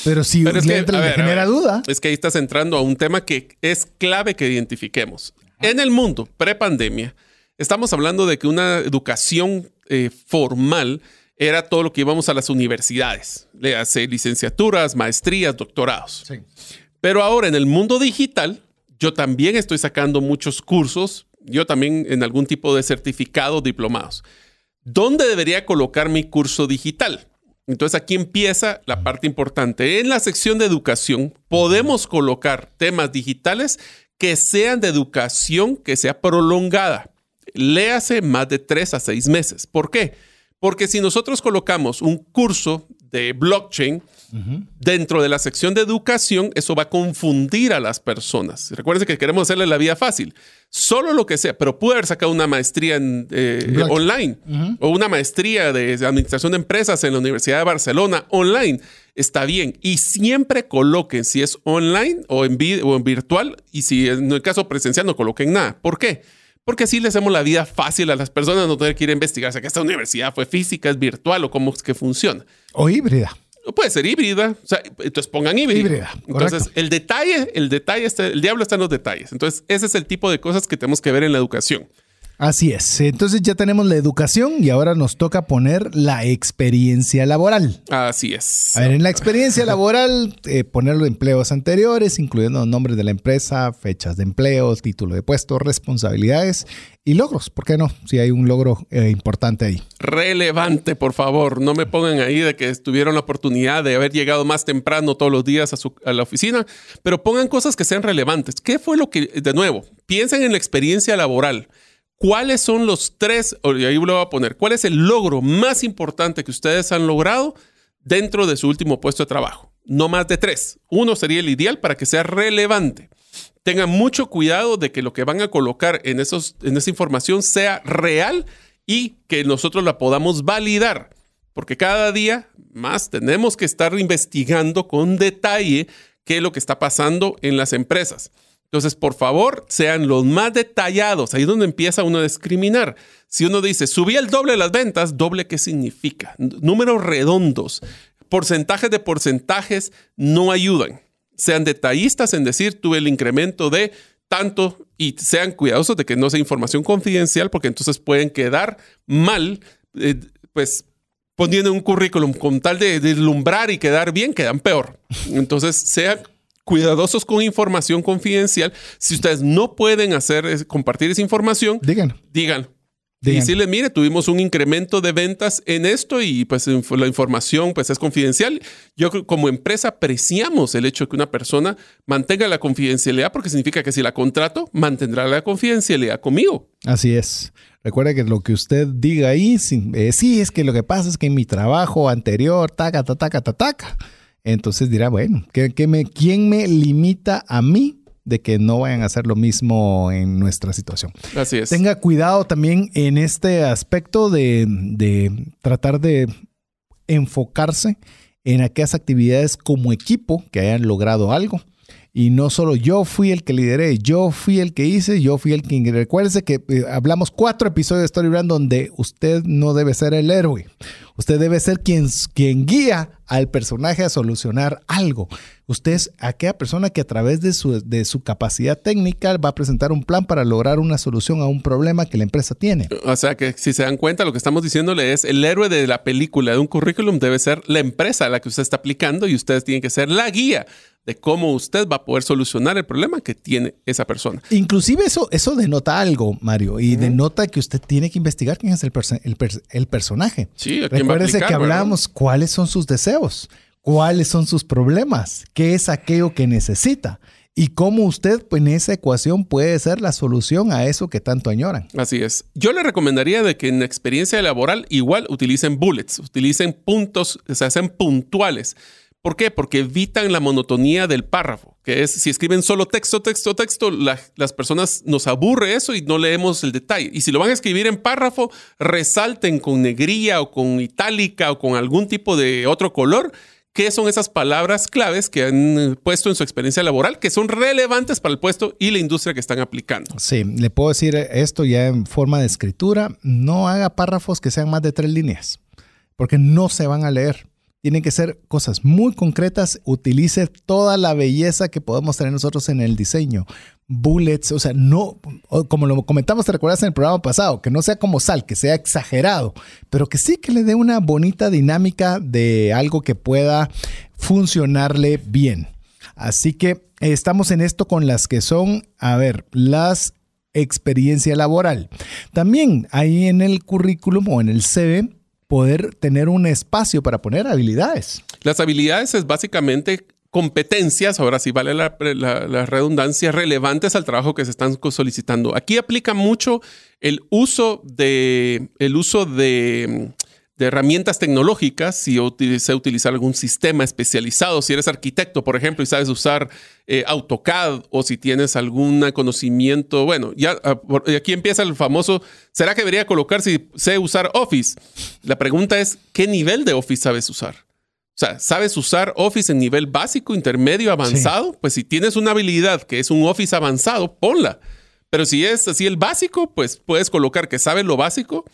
Pero si Pero genera duda. Es que ahí estás entrando a un tema que es clave que identifiquemos. En el mundo pre-pandemia, estamos hablando de que una educación eh, formal era todo lo que íbamos a las universidades, le hace licenciaturas, maestrías, doctorados. Pero ahora en el mundo digital, yo también estoy sacando muchos cursos, yo también en algún tipo de certificado, diplomados. ¿Dónde debería colocar mi curso digital? Entonces aquí empieza la parte importante. En la sección de educación podemos colocar temas digitales que sean de educación que sea prolongada. Léase más de tres a seis meses. ¿Por qué? Porque si nosotros colocamos un curso de blockchain dentro de la sección de educación, eso va a confundir a las personas. Recuerden que queremos hacerle la vida fácil. Solo lo que sea, pero pude haber sacado una maestría en, eh, online o una maestría de administración de empresas en la Universidad de Barcelona online. Está bien. Y siempre coloquen si es online o en, o en virtual y si en el caso presencial no coloquen nada. ¿Por qué? porque así le hacemos la vida fácil a las personas, no tener que ir a investigar si esta universidad fue física, es virtual o cómo es que funciona. O híbrida. Puede ser híbrida, o sea, entonces pongan híbrida. híbrida entonces, el detalle, el detalle, está, el diablo está en los detalles. Entonces, ese es el tipo de cosas que tenemos que ver en la educación. Así es. Entonces ya tenemos la educación y ahora nos toca poner la experiencia laboral. Así es. A ver, en la experiencia laboral, eh, poner los empleos anteriores, incluyendo los nombres de la empresa, fechas de empleo, título de puesto, responsabilidades y logros. ¿Por qué no? Si hay un logro eh, importante ahí. Relevante, por favor. No me pongan ahí de que tuvieron la oportunidad de haber llegado más temprano todos los días a, a la oficina, pero pongan cosas que sean relevantes. ¿Qué fue lo que, de nuevo, piensen en la experiencia laboral? ¿Cuáles son los tres, y ahí lo voy a poner, cuál es el logro más importante que ustedes han logrado dentro de su último puesto de trabajo? No más de tres. Uno sería el ideal para que sea relevante. Tengan mucho cuidado de que lo que van a colocar en, esos, en esa información sea real y que nosotros la podamos validar. Porque cada día más tenemos que estar investigando con detalle qué es lo que está pasando en las empresas. Entonces, por favor, sean los más detallados. Ahí es donde empieza uno a discriminar. Si uno dice, subí el doble de las ventas, doble, ¿qué significa? Números redondos, porcentajes de porcentajes no ayudan. Sean detallistas en decir, tuve el incremento de tanto y sean cuidadosos de que no sea información confidencial porque entonces pueden quedar mal, eh, pues poniendo un currículum con tal de deslumbrar y quedar bien, quedan peor. Entonces, sean cuidadosos con información confidencial. Si ustedes no pueden hacer compartir esa información, díganlo. Díganlo. Y decirle, mire, tuvimos un incremento de ventas en esto y pues la información pues es confidencial. Yo como empresa apreciamos el hecho de que una persona mantenga la confidencialidad porque significa que si la contrato, mantendrá la confidencialidad conmigo. Así es. Recuerde que lo que usted diga ahí, eh, sí, es que lo que pasa es que en mi trabajo anterior, taca, taca, taca, taca. Entonces dirá, bueno, ¿qué, me, ¿quién me limita a mí de que no vayan a hacer lo mismo en nuestra situación. Así es. Tenga cuidado también en este aspecto de, de tratar de enfocarse en aquellas actividades como equipo que hayan logrado algo. Y no solo yo fui el que lideré, yo fui el que hice, yo fui el que... Recuérdese que eh, hablamos cuatro episodios de Storybrand donde usted no debe ser el héroe. Usted debe ser quien, quien guía al personaje a solucionar algo. Usted es aquella persona que a través de su, de su capacidad técnica va a presentar un plan para lograr una solución a un problema que la empresa tiene. O sea que si se dan cuenta, lo que estamos diciéndole es el héroe de la película, de un currículum, debe ser la empresa a la que usted está aplicando y ustedes tienen que ser la guía de cómo usted va a poder solucionar el problema que tiene esa persona. Inclusive eso, eso denota algo, Mario, y denota que usted tiene que investigar quién es el, el, personaje. Sí, Recuérdese que hablábamos cuáles son sus deseos, cuáles son sus problemas, qué es aquello que necesita y cómo usted pues, en esa ecuación puede ser la solución a eso que tanto añoran. Así es. Yo le recomendaría de que en experiencia laboral igual utilicen bullets, utilicen puntos, se hacen puntuales. ¿Por qué? Porque evitan la monotonía del párrafo, que es si escriben solo texto, texto, texto, las personas nos aburre eso y no leemos el detalle. Y si lo van a escribir en párrafo, resalten con negría o con itálica o con algún tipo de otro color qué son esas palabras claves que han puesto en su experiencia laboral, que son relevantes para el puesto y la industria que están aplicando. Sí, le puedo decir esto ya en forma de escritura, no haga párrafos que sean más de tres líneas, porque no se van a leer. Tienen que ser cosas muy concretas. Utilice toda la belleza que podemos tener nosotros en el diseño. Bullets, o sea, no, como lo comentamos, te recuerdas en el programa pasado, que no sea como sal, que sea exagerado, pero que sí que le dé una bonita dinámica de algo que pueda funcionarle bien. Así que estamos en esto con las que son, a ver, las experiencia laboral. También ahí en el currículum o en el CV poder tener un espacio para poner habilidades. Las habilidades es básicamente competencias, ahora sí vale la, redundancia, relevantes al trabajo que se están solicitando. Aquí aplica mucho el uso de, el uso de de herramientas tecnológicas, si se utilizar algún sistema especializado, si eres arquitecto, por ejemplo, y sabes usar eh, AutoCAD o si tienes algún conocimiento, bueno, ya ah, aquí empieza el famoso, ¿será que debería colocar si sé usar Office? La pregunta es, ¿qué nivel de Office sabes usar? O sea, ¿sabes usar Office en nivel básico, intermedio, avanzado? Pues si tienes una habilidad que es un Office avanzado, ponla. Pero si es así el básico, pues puedes colocar que sabes lo básico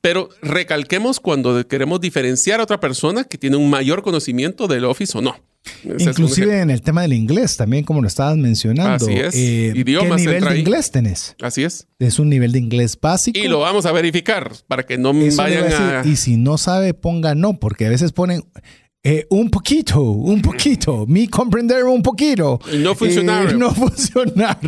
pero recalquemos cuando queremos diferenciar a otra persona que tiene un mayor conocimiento del Office o no. Inclusive en el tema del inglés, también como lo estabas mencionando. Así es. Eh, ¿Qué nivel de inglés tenés? Así es. Es un nivel de inglés básico. Y lo vamos a verificar para que no vayan a... Y si no sabe, ponga no, porque a veces ponen eh, un poquito, un poquito, mi comprender un poquito. No funcionar. Eh, no funcionar.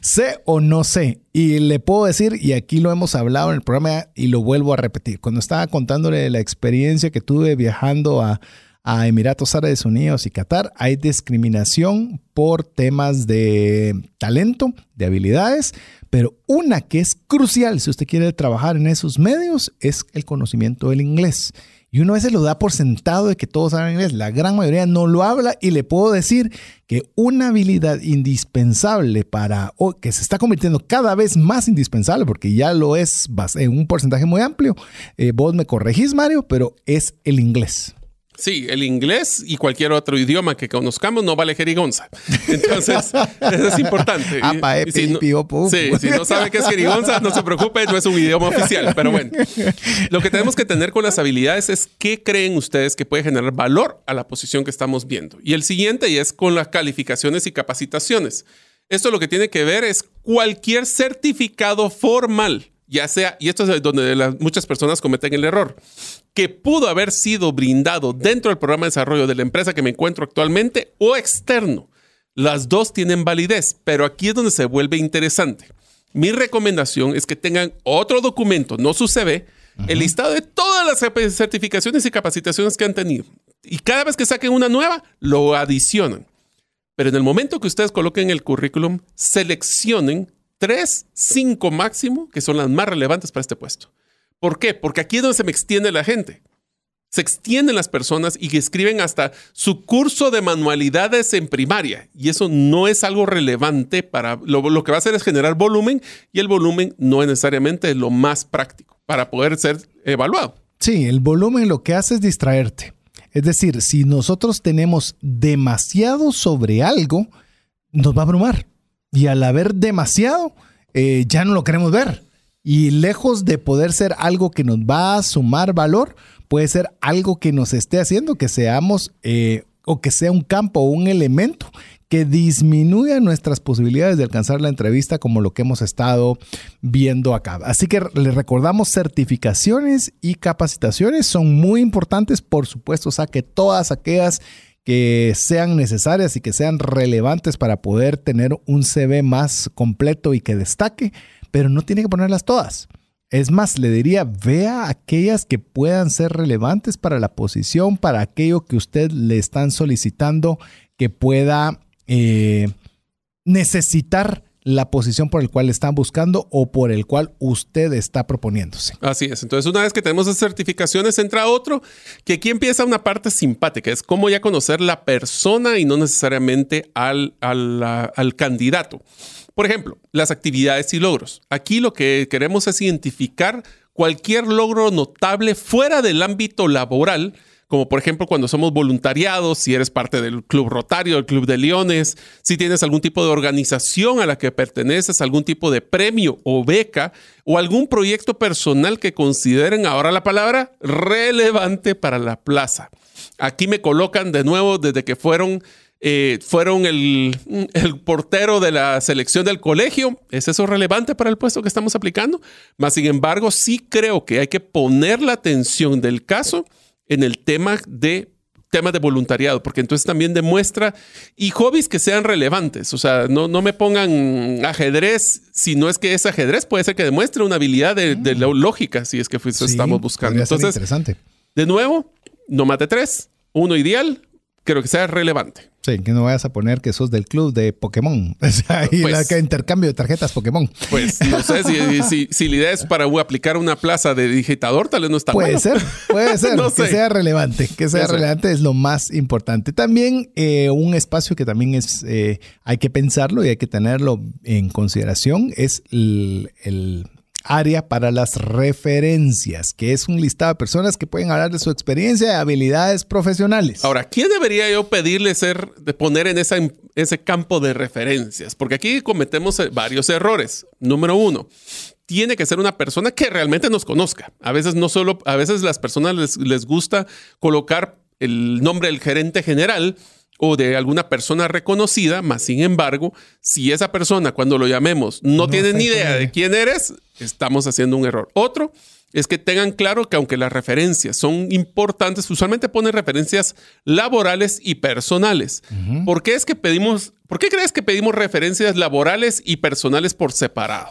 sé o no sé. Y le puedo decir, y aquí lo hemos hablado en el programa y lo vuelvo a repetir. Cuando estaba contándole la experiencia que tuve viajando a, a Emiratos Árabes Unidos y Qatar, hay discriminación por temas de talento, de habilidades, pero una que es crucial si usted quiere trabajar en esos medios es el conocimiento del inglés. Y uno a veces lo da por sentado de que todos hablan inglés. La gran mayoría no lo habla y le puedo decir que una habilidad indispensable para, o que se está convirtiendo cada vez más indispensable, porque ya lo es en un porcentaje muy amplio, eh, vos me corregís Mario, pero es el inglés. Sí, el inglés y cualquier otro idioma que conozcamos no vale jerigonza. Entonces, eso es importante. si no, sí, si no sabe qué es jerigonza, no se preocupe, no es un idioma oficial. Pero bueno, lo que tenemos que tener con las habilidades es qué creen ustedes que puede generar valor a la posición que estamos viendo. Y el siguiente y es con las calificaciones y capacitaciones. Esto lo que tiene que ver es cualquier certificado formal ya sea, y esto es donde muchas personas cometen el error, que pudo haber sido brindado dentro del programa de desarrollo de la empresa que me encuentro actualmente o externo. Las dos tienen validez, pero aquí es donde se vuelve interesante. Mi recomendación es que tengan otro documento, no su CV, el listado de todas las certificaciones y capacitaciones que han tenido. Y cada vez que saquen una nueva, lo adicionan. Pero en el momento que ustedes coloquen el currículum, seleccionen tres, cinco máximo, que son las más relevantes para este puesto. ¿Por qué? Porque aquí es donde se me extiende la gente. Se extienden las personas y escriben hasta su curso de manualidades en primaria. Y eso no es algo relevante para lo, que va a hacer es generar volumen y el volumen no es necesariamente lo más práctico para poder ser evaluado. Sí, el volumen lo que hace es distraerte. Es decir, si nosotros tenemos demasiado sobre algo, nos va a abrumar. Y al haber demasiado, eh, ya no lo queremos ver. Y lejos de poder ser algo que nos va a sumar valor, puede ser algo que nos esté haciendo que seamos eh, o que sea un campo o un elemento que disminuya nuestras posibilidades de alcanzar la entrevista como lo que hemos estado viendo acá. Así que le recordamos certificaciones y capacitaciones son muy importantes, por supuesto, saque todas aquellas que sean necesarias y que sean relevantes para poder tener un CV más completo y que destaque pero no tiene que ponerlas todas. Es más, le diría, vea aquellas que puedan ser relevantes para la posición, para aquello que usted le están solicitando que pueda eh, necesitar la posición por el cual están buscando o por el cual usted está proponiéndose. Así es. Entonces, una vez que tenemos las certificaciones, entra otro, que aquí empieza una parte simpática, es cómo ya conocer la persona y no necesariamente al, al candidato. Por ejemplo, las actividades y logros. Aquí lo que queremos es identificar cualquier logro notable fuera del ámbito laboral, como por ejemplo cuando somos voluntariados, si eres parte del Club Rotario, del Club de Leones, si tienes algún tipo de organización a la que perteneces, algún tipo de premio o beca o algún proyecto personal que consideren ahora la palabra relevante para la plaza. Aquí me colocan de nuevo desde que fueron eh, fueron el, portero de la selección del colegio. ¿Es eso relevante para el puesto que estamos aplicando? Más sin embargo, sí creo que hay que poner la atención del caso en el tema de temas de voluntariado, porque entonces también demuestra y hobbies que sean relevantes. O sea, no, no me pongan ajedrez, si no es que es ajedrez, puede ser que demuestre una habilidad de, de lógica, si es que estamos buscando. Entonces, interesante. de nuevo, no mate tres, uno ideal, creo que sea relevante. Sí, que no vayas a poner que sos del club de Pokémon. O sea, y pues la, intercambio de tarjetas Pokémon. Pues no sé si, si, la idea es para aplicar una plaza de digitador, tal vez no está Puede ser, puede ser. que sea relevante. Que sea relevante es lo más importante. También eh, un espacio que también es, eh, hay que pensarlo y hay que tenerlo en consideración es el área para las referencias, que es un listado de personas que pueden hablar de su experiencia y habilidades profesionales. Ahora, ¿quién debería yo pedirle ser, de poner en ese campo de referencias? Porque aquí cometemos eh, varios errores. Número uno, tiene que ser una persona que realmente nos conozca. A veces no solo, a veces las personas les, les gusta colocar el nombre del gerente general o de alguna persona reconocida, más sin embargo, si esa persona cuando lo llamemos no, tiene ni idea de quién eres, estamos haciendo un error. Otro es que tengan claro que aunque las referencias son importantes, usualmente ponen referencias laborales y personales. ¿Por qué es que pedimos, por qué crees que pedimos referencias laborales y personales por separado?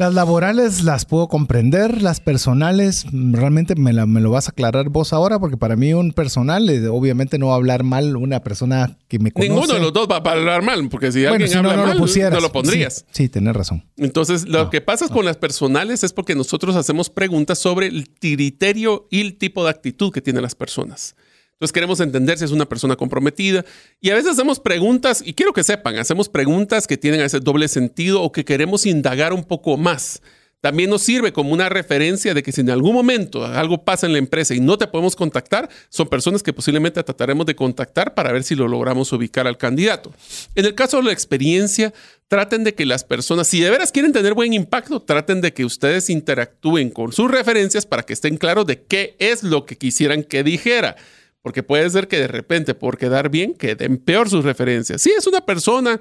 Las laborales las puedo comprender, las personales realmente me, me lo vas a aclarar vos ahora porque para mí un personal eh, obviamente no va a hablar mal una persona que me conoce. Ninguno de los dos va a hablar mal porque si alguien habla mal no lo pondrías. Sí, tenés razón. Entonces lo que pasa con las personales es porque nosotros hacemos preguntas sobre el criterio y el tipo de actitud que tienen las personas. Entonces queremos entender si es una persona comprometida y a veces hacemos preguntas, y quiero que sepan, hacemos preguntas que tienen ese doble sentido o que queremos indagar un poco más. También nos sirve como una referencia de que si en algún momento algo pasa en la empresa y no te podemos contactar, son personas que posiblemente trataremos de contactar para ver si lo logramos ubicar al candidato. En el caso de la experiencia, traten de que las personas, si de veras quieren tener buen impacto, traten de que ustedes interactúen con sus referencias para que estén claros de qué es lo que quisieran que dijera. Porque puede ser que de repente, por quedar bien, queden peor sus referencias. Si es una persona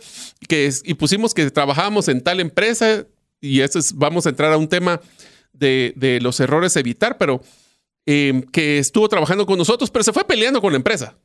que y pusimos que trabajamos en tal empresa, y eso es, vamos a entrar a un tema de, los errores a evitar, pero em, que estuvo trabajando con nosotros, pero se fue peleando con la empresa.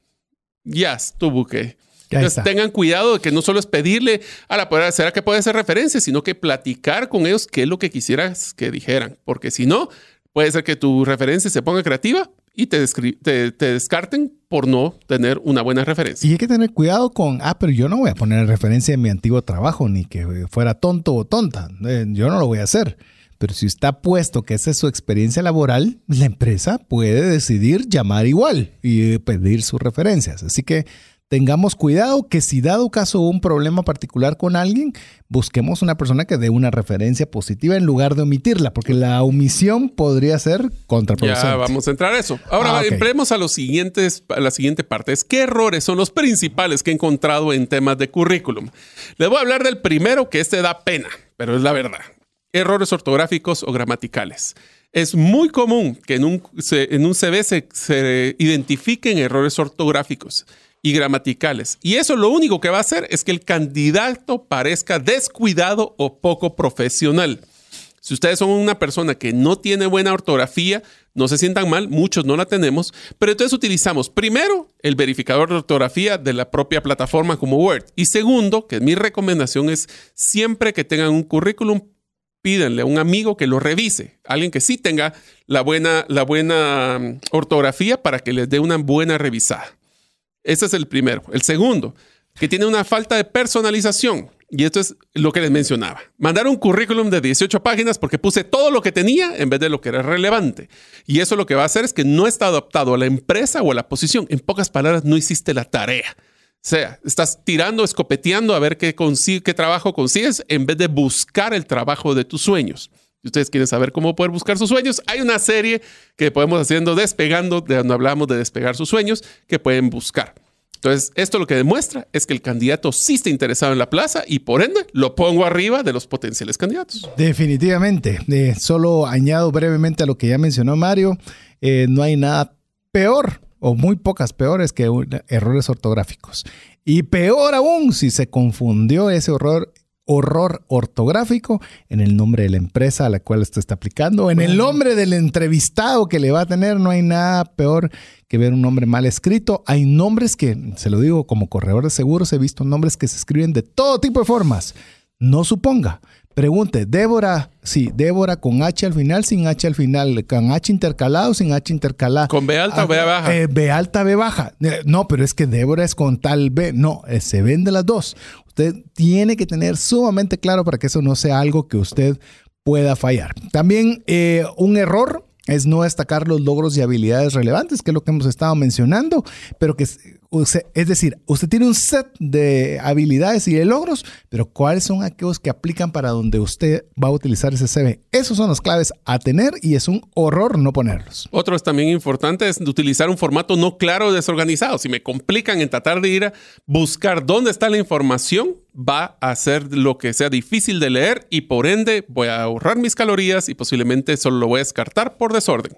Ya estuvo que. Entonces tengan cuidado de que no solo es pedirle a la poder, será que puede ser referencia, sino que platicar con ellos qué es lo que quisieras que dijeran. Porque si no, puede ser que tu referencia se ponga creativa y te, te, descarten por no tener una buena referencia. Y hay que tener cuidado con, ah, pero yo no voy a poner referencia en mi antiguo trabajo, ni que fuera tonto o tonta. Eh, yo no lo voy a hacer. Pero si está puesto que esa es su experiencia laboral, la empresa puede decidir llamar igual y pedir sus referencias. Así que tengamos cuidado que si dado caso un problema particular con alguien, busquemos una persona que dé una referencia positiva en lugar de omitirla, porque la omisión podría ser contraproducente. Ya vamos a entrar a eso. Ahora ah, entremos a, los siguientes, a la siguiente parte. ¿Qué errores son los principales que he encontrado en temas de currículum? Les voy a hablar del primero, que este da pena, pero es la verdad. Errores ortográficos o gramaticales. Es muy común que en un, en un CV se, se identifiquen errores ortográficos y gramaticales. Y eso lo único que va a hacer es que el candidato parezca descuidado o poco profesional. Si ustedes son una persona que no tiene buena ortografía, no se sientan mal, muchos no la tenemos, pero entonces utilizamos primero el verificador de ortografía de la propia plataforma como Word. Y segundo, que mi recomendación es siempre que tengan un currículum, pídanle a un amigo que lo revise, alguien que sí tenga la buena, la buena mm, ortografía para que les dé una buena revisada. Ese es el primero. El segundo, que tiene una falta de personalización. Y esto es lo que les mencionaba. Mandar un currículum de 18 páginas porque puse todo lo que tenía en vez de lo que era relevante. Y eso lo que va a hacer es que no está adaptado a la empresa o a la posición. En pocas palabras, no hiciste la tarea. O sea, estás tirando, escopeteando a ver qué, qué trabajo consigues en vez de buscar el trabajo de tus sueños. Si ustedes quieren saber cómo poder buscar sus sueños, hay una serie que podemos haciendo despegando, de donde hablamos de despegar sus sueños, que pueden buscar. Entonces, esto lo que demuestra es que el candidato sí está interesado en la plaza y por ende lo pongo arriba de los potenciales candidatos. Definitivamente. Eh, solo añado brevemente a lo que ya mencionó Mario, eh, no hay nada peor o muy pocas peores que errores ortográficos. Y peor aún si se confundió ese error horror ortográfico en el nombre de la empresa a la cual esto está aplicando, en el nombre del entrevistado que le va a tener, no hay nada peor que ver un nombre mal escrito. Hay nombres que, se lo digo como corredor de seguros, he visto nombres que se escriben de todo tipo de formas. No suponga. Pregunte, Débora, sí, Débora con H al final, sin H al final, con H intercalado, sin H intercalado. ¿Con B alta o B baja? Eh, B alta, B baja. Eh, no, pero es que Débora es con tal B. No, eh, se vende las dos. Usted tiene que tener sumamente claro para que eso no sea algo que usted pueda fallar. También un error es no destacar los logros y habilidades relevantes, que es lo que hemos estado mencionando, pero que es decir, usted tiene un set de habilidades y de logros, pero ¿cuáles son aquellos que aplican para donde usted va a utilizar ese CV? Esos son las claves a tener y es un horror no ponerlos. Otro es también importante es utilizar un formato no claro o desorganizado. Si me complican en tratar de ir a buscar dónde está la información, va a ser lo que sea difícil de leer y por ende voy a ahorrar mis calorías y posiblemente solo lo voy a descartar por desorden.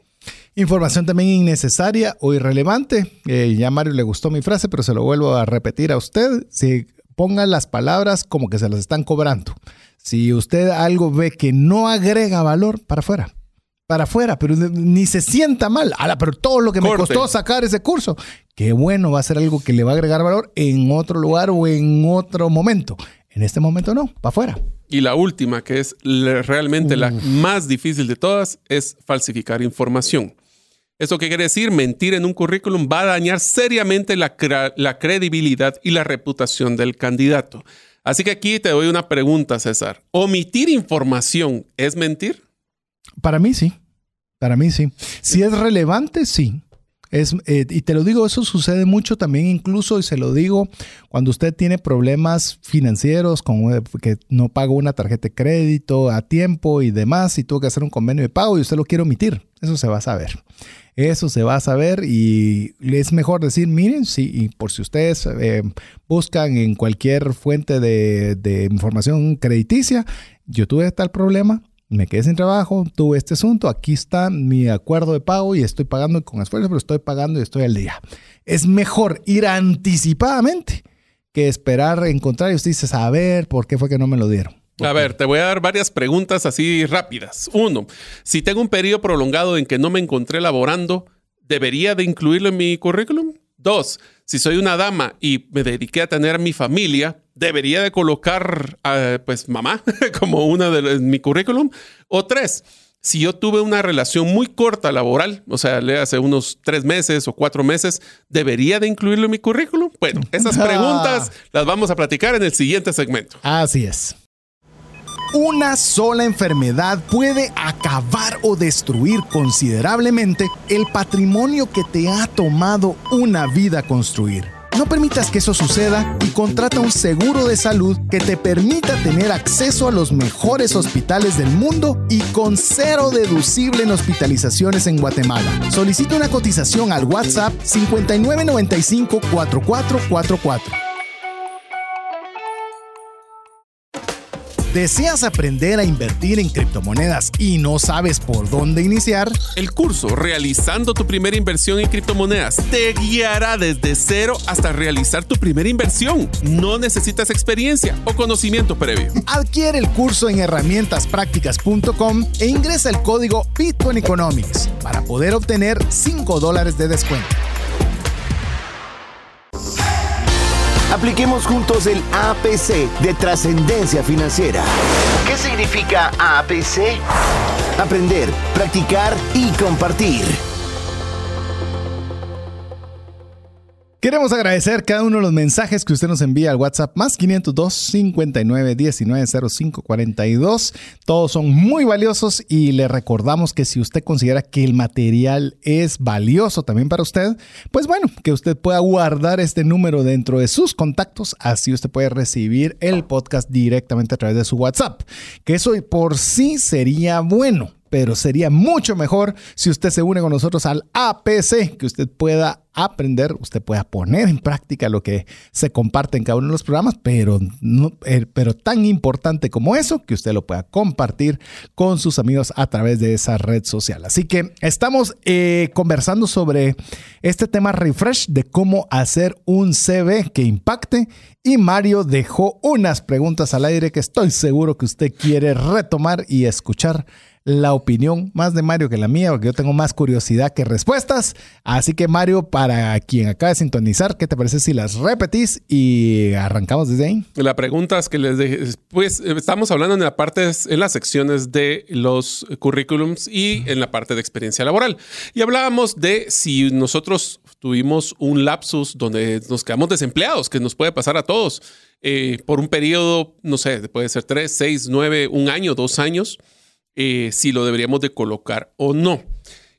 Información también innecesaria o irrelevante. Eh, ya a Mario le gustó mi frase, pero se lo vuelvo a repetir a usted. Si ponga las palabras como que se las están cobrando. Si usted algo ve que no agrega valor, para afuera. Para afuera, pero ni se sienta mal. Ala, pero todo lo que me costó sacar ese curso, qué bueno, va a ser algo que le va a agregar valor en otro lugar o en otro momento En este momento no, para afuera. Y la última, que es realmente la más difícil de todas, es falsificar información. ¿Eso qué quiere decir? Mentir en un currículum va a dañar seriamente la, la credibilidad y la reputación del candidato. Así que aquí te doy una pregunta, César. ¿Omitir información es mentir? Para mí sí. Para mí sí. Si es relevante, sí. Es, eh, y te lo digo, eso sucede mucho también incluso, y se lo digo, cuando usted tiene problemas financieros, eh, que no pagó una tarjeta de crédito a tiempo y demás, y tuvo que hacer un convenio de pago y usted lo quiere omitir. Eso se va a saber. Eso se va a saber y es mejor decir, miren, y por si ustedes eh, buscan en cualquier fuente de, de información crediticia, yo tuve tal problema, me quedé sin trabajo, tuve este asunto, aquí está mi acuerdo de pago y estoy pagando con esfuerzo, pero estoy pagando y estoy al día. Es mejor ir anticipadamente que esperar encontrar y usted dice, a ver, ¿por qué fue que no me lo dieron? A ver, te voy a dar varias preguntas así rápidas. Uno, si tengo un periodo prolongado en que no me encontré laborando, ¿debería de incluirlo en mi currículum? Dos, si soy una dama y me dediqué a tener mi familia, debería de colocar, a, pues, mamá como una de mi currículum. O tres, si yo tuve una relación muy corta laboral, o sea, le hace unos tres meses o cuatro meses, ¿debería de incluirlo en mi currículum? Bueno, esas preguntas las vamos a platicar en el siguiente segmento. Así es. Una sola enfermedad puede acabar o destruir considerablemente el patrimonio que te ha tomado una vida construir. No permitas que eso suceda y contrata un seguro de salud que te permita tener acceso a los mejores hospitales del mundo y con cero deducible en hospitalizaciones en Guatemala. Solicita una cotización al WhatsApp 5995 ¿Deseas aprender a invertir en criptomonedas y no sabes por dónde iniciar? El curso Realizando tu primera inversión en criptomonedas te guiará desde cero hasta realizar tu primera inversión. No necesitas experiencia o conocimiento previo. Adquiere el curso en herramientasprácticas.com e ingresa el código Bitcoin Economics para poder obtener 5 dólares de descuento. Apliquemos juntos el APC de trascendencia financiera. ¿Qué significa APC? Aprender, practicar y compartir. Queremos agradecer cada uno de los mensajes que usted nos envía al WhatsApp más 502 59 19 05 42. Todos son muy valiosos y le recordamos que si usted considera que el material es valioso también para usted, pues bueno, que usted pueda guardar este número dentro de sus contactos, así usted puede recibir el podcast directamente a través de su WhatsApp, que eso por sí sería bueno pero sería mucho mejor si usted se une con nosotros al APC, que usted pueda aprender, usted pueda poner en práctica lo que se comparte en cada uno de los programas, pero, no, eh, pero tan importante como eso, que usted lo pueda compartir con sus amigos a través de esa red social. Así que estamos eh, conversando sobre este tema refresh de cómo hacer un CV que impacte y Mario dejó unas preguntas al aire que estoy seguro que usted quiere retomar y escuchar la opinión más de Mario que la mía, porque yo tengo más curiosidad que respuestas. Así que Mario, para quien acaba de sintonizar, ¿qué te parece si las repetís y arrancamos desde ahí? La pregunta es que les dejé, pues estamos hablando en la parte, en las secciones de los currículums y en la parte de experiencia laboral. Y hablábamos de si nosotros tuvimos un lapsus donde nos quedamos desempleados, que nos puede pasar a todos, eh, por un periodo, no sé, puede ser tres, seis, nueve, un año, dos años eh, si lo deberíamos de colocar o no.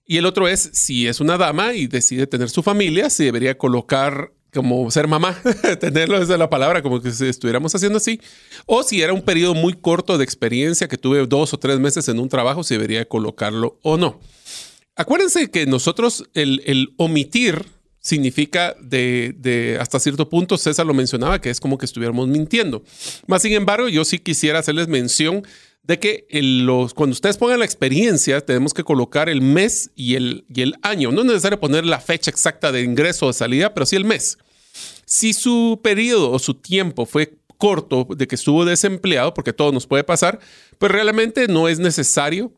Y el otro es si es una dama y decide tener su familia, si debería colocar como ser mamá, tenerlo desde la palabra, como que estuviéramos haciendo así. O si era un periodo muy corto de experiencia que tuve dos o tres meses en un trabajo, si debería colocarlo o no. Acuérdense que nosotros el, omitir significa de, de, hasta cierto punto, César lo mencionaba, que es como que estuviéramos mintiendo. Más sin embargo, yo sí quisiera hacerles mención de que los, cuando ustedes pongan la experiencia, tenemos que colocar el mes y el, y el año. No es necesario poner la fecha exacta de ingreso o de salida, pero sí el mes. Si su periodo o su tiempo fue corto de que estuvo desempleado, porque todo nos puede pasar, pues realmente no es necesario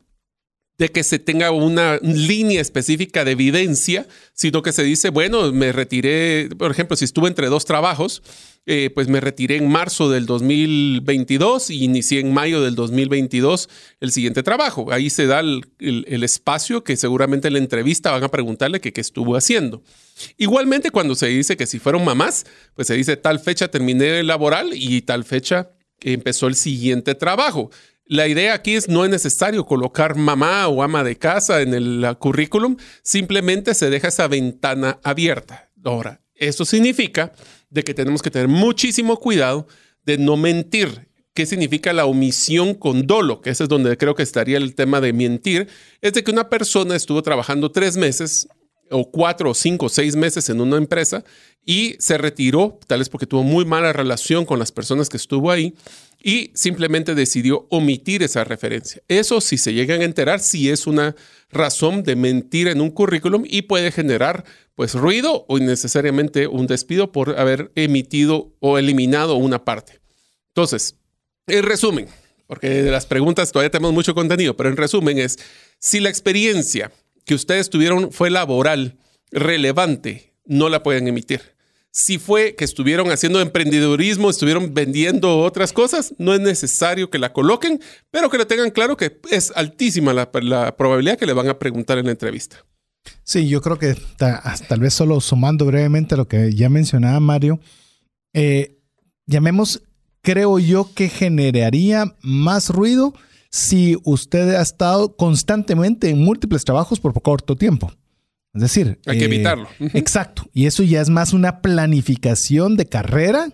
de que se tenga una línea específica de evidencia, sino que se dice, bueno, me retiré, por ejemplo, si estuve entre dos trabajos, eh, pues me retiré en marzo del 2022 y inicié en mayo del 2022 el siguiente trabajo. Ahí se da el, espacio que seguramente en la entrevista van a preguntarle qué estuvo haciendo. Igualmente, cuando se dice que si fueron mamás, pues se dice tal fecha terminé laboral y tal fecha empezó el siguiente trabajo. La idea aquí es no es necesario colocar mamá o ama de casa en el currículum, simplemente se deja esa ventana abierta. Ahora, eso significa de que tenemos que tener muchísimo cuidado de no mentir. ¿Qué significa la omisión con dolo? Que ese es donde creo que estaría el tema de mentir. Es de que una persona estuvo trabajando tres meses o cuatro o cinco o seis meses en una empresa y se retiró, tal vez porque tuvo muy mala relación con las personas que estuvo ahí y simplemente decidió omitir esa referencia. Eso si se llegan a enterar, si es una razón de mentir en un currículum y puede generar pues ruido o innecesariamente un despido por haber emitido o eliminado una parte. Entonces, en resumen, porque de las preguntas todavía tenemos mucho contenido, pero en resumen es, si la experiencia que ustedes tuvieron fue laboral, relevante, no la pueden emitir. Si fue que estuvieron haciendo emprendedurismo, estuvieron vendiendo otras cosas, no es necesario que la coloquen, pero que lo tengan claro que es altísima la, probabilidad que le van a preguntar en la entrevista. Sí, yo creo que tal vez solo sumando brevemente lo que ya mencionaba Mario, eh, llamemos, creo yo que generaría más ruido si usted ha estado constantemente en múltiples trabajos por corto tiempo. Es decir, hay que eh, evitarlo. Exacto. Y eso ya es más una planificación de carrera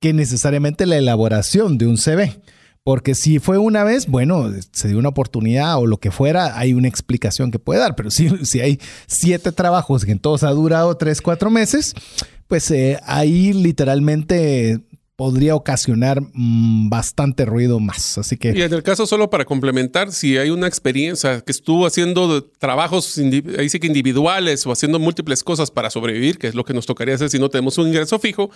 que necesariamente la elaboración de un CV. Porque si fue una vez, bueno, se dio una oportunidad o lo que fuera, hay una explicación que puede dar. Pero si, si hay siete trabajos que en todos ha durado tres, cuatro meses, pues eh, ahí literalmente podría ocasionar mm, bastante ruido más. Así que. Y en el caso, solo para complementar, si hay una experiencia que estuvo haciendo trabajos ahí sí que individuales o haciendo múltiples cosas para sobrevivir, que es lo que nos tocaría hacer si no tenemos un ingreso fijo,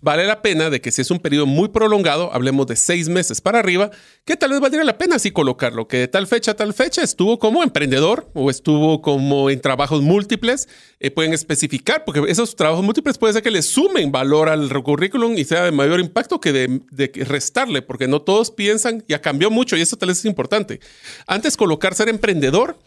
vale la pena de que si es un periodo muy prolongado, hablemos de seis meses para arriba, que tal vez valdría la pena así colocarlo, que de tal fecha a tal fecha estuvo como emprendedor o estuvo como en trabajos múltiples, eh, pueden especificar, porque esos trabajos múltiples puede ser que le sumen valor al currículum y sea de mayor impacto que de, restarle, porque no todos piensan, ya cambió mucho y eso tal vez es importante. Antes colocar ser emprendedor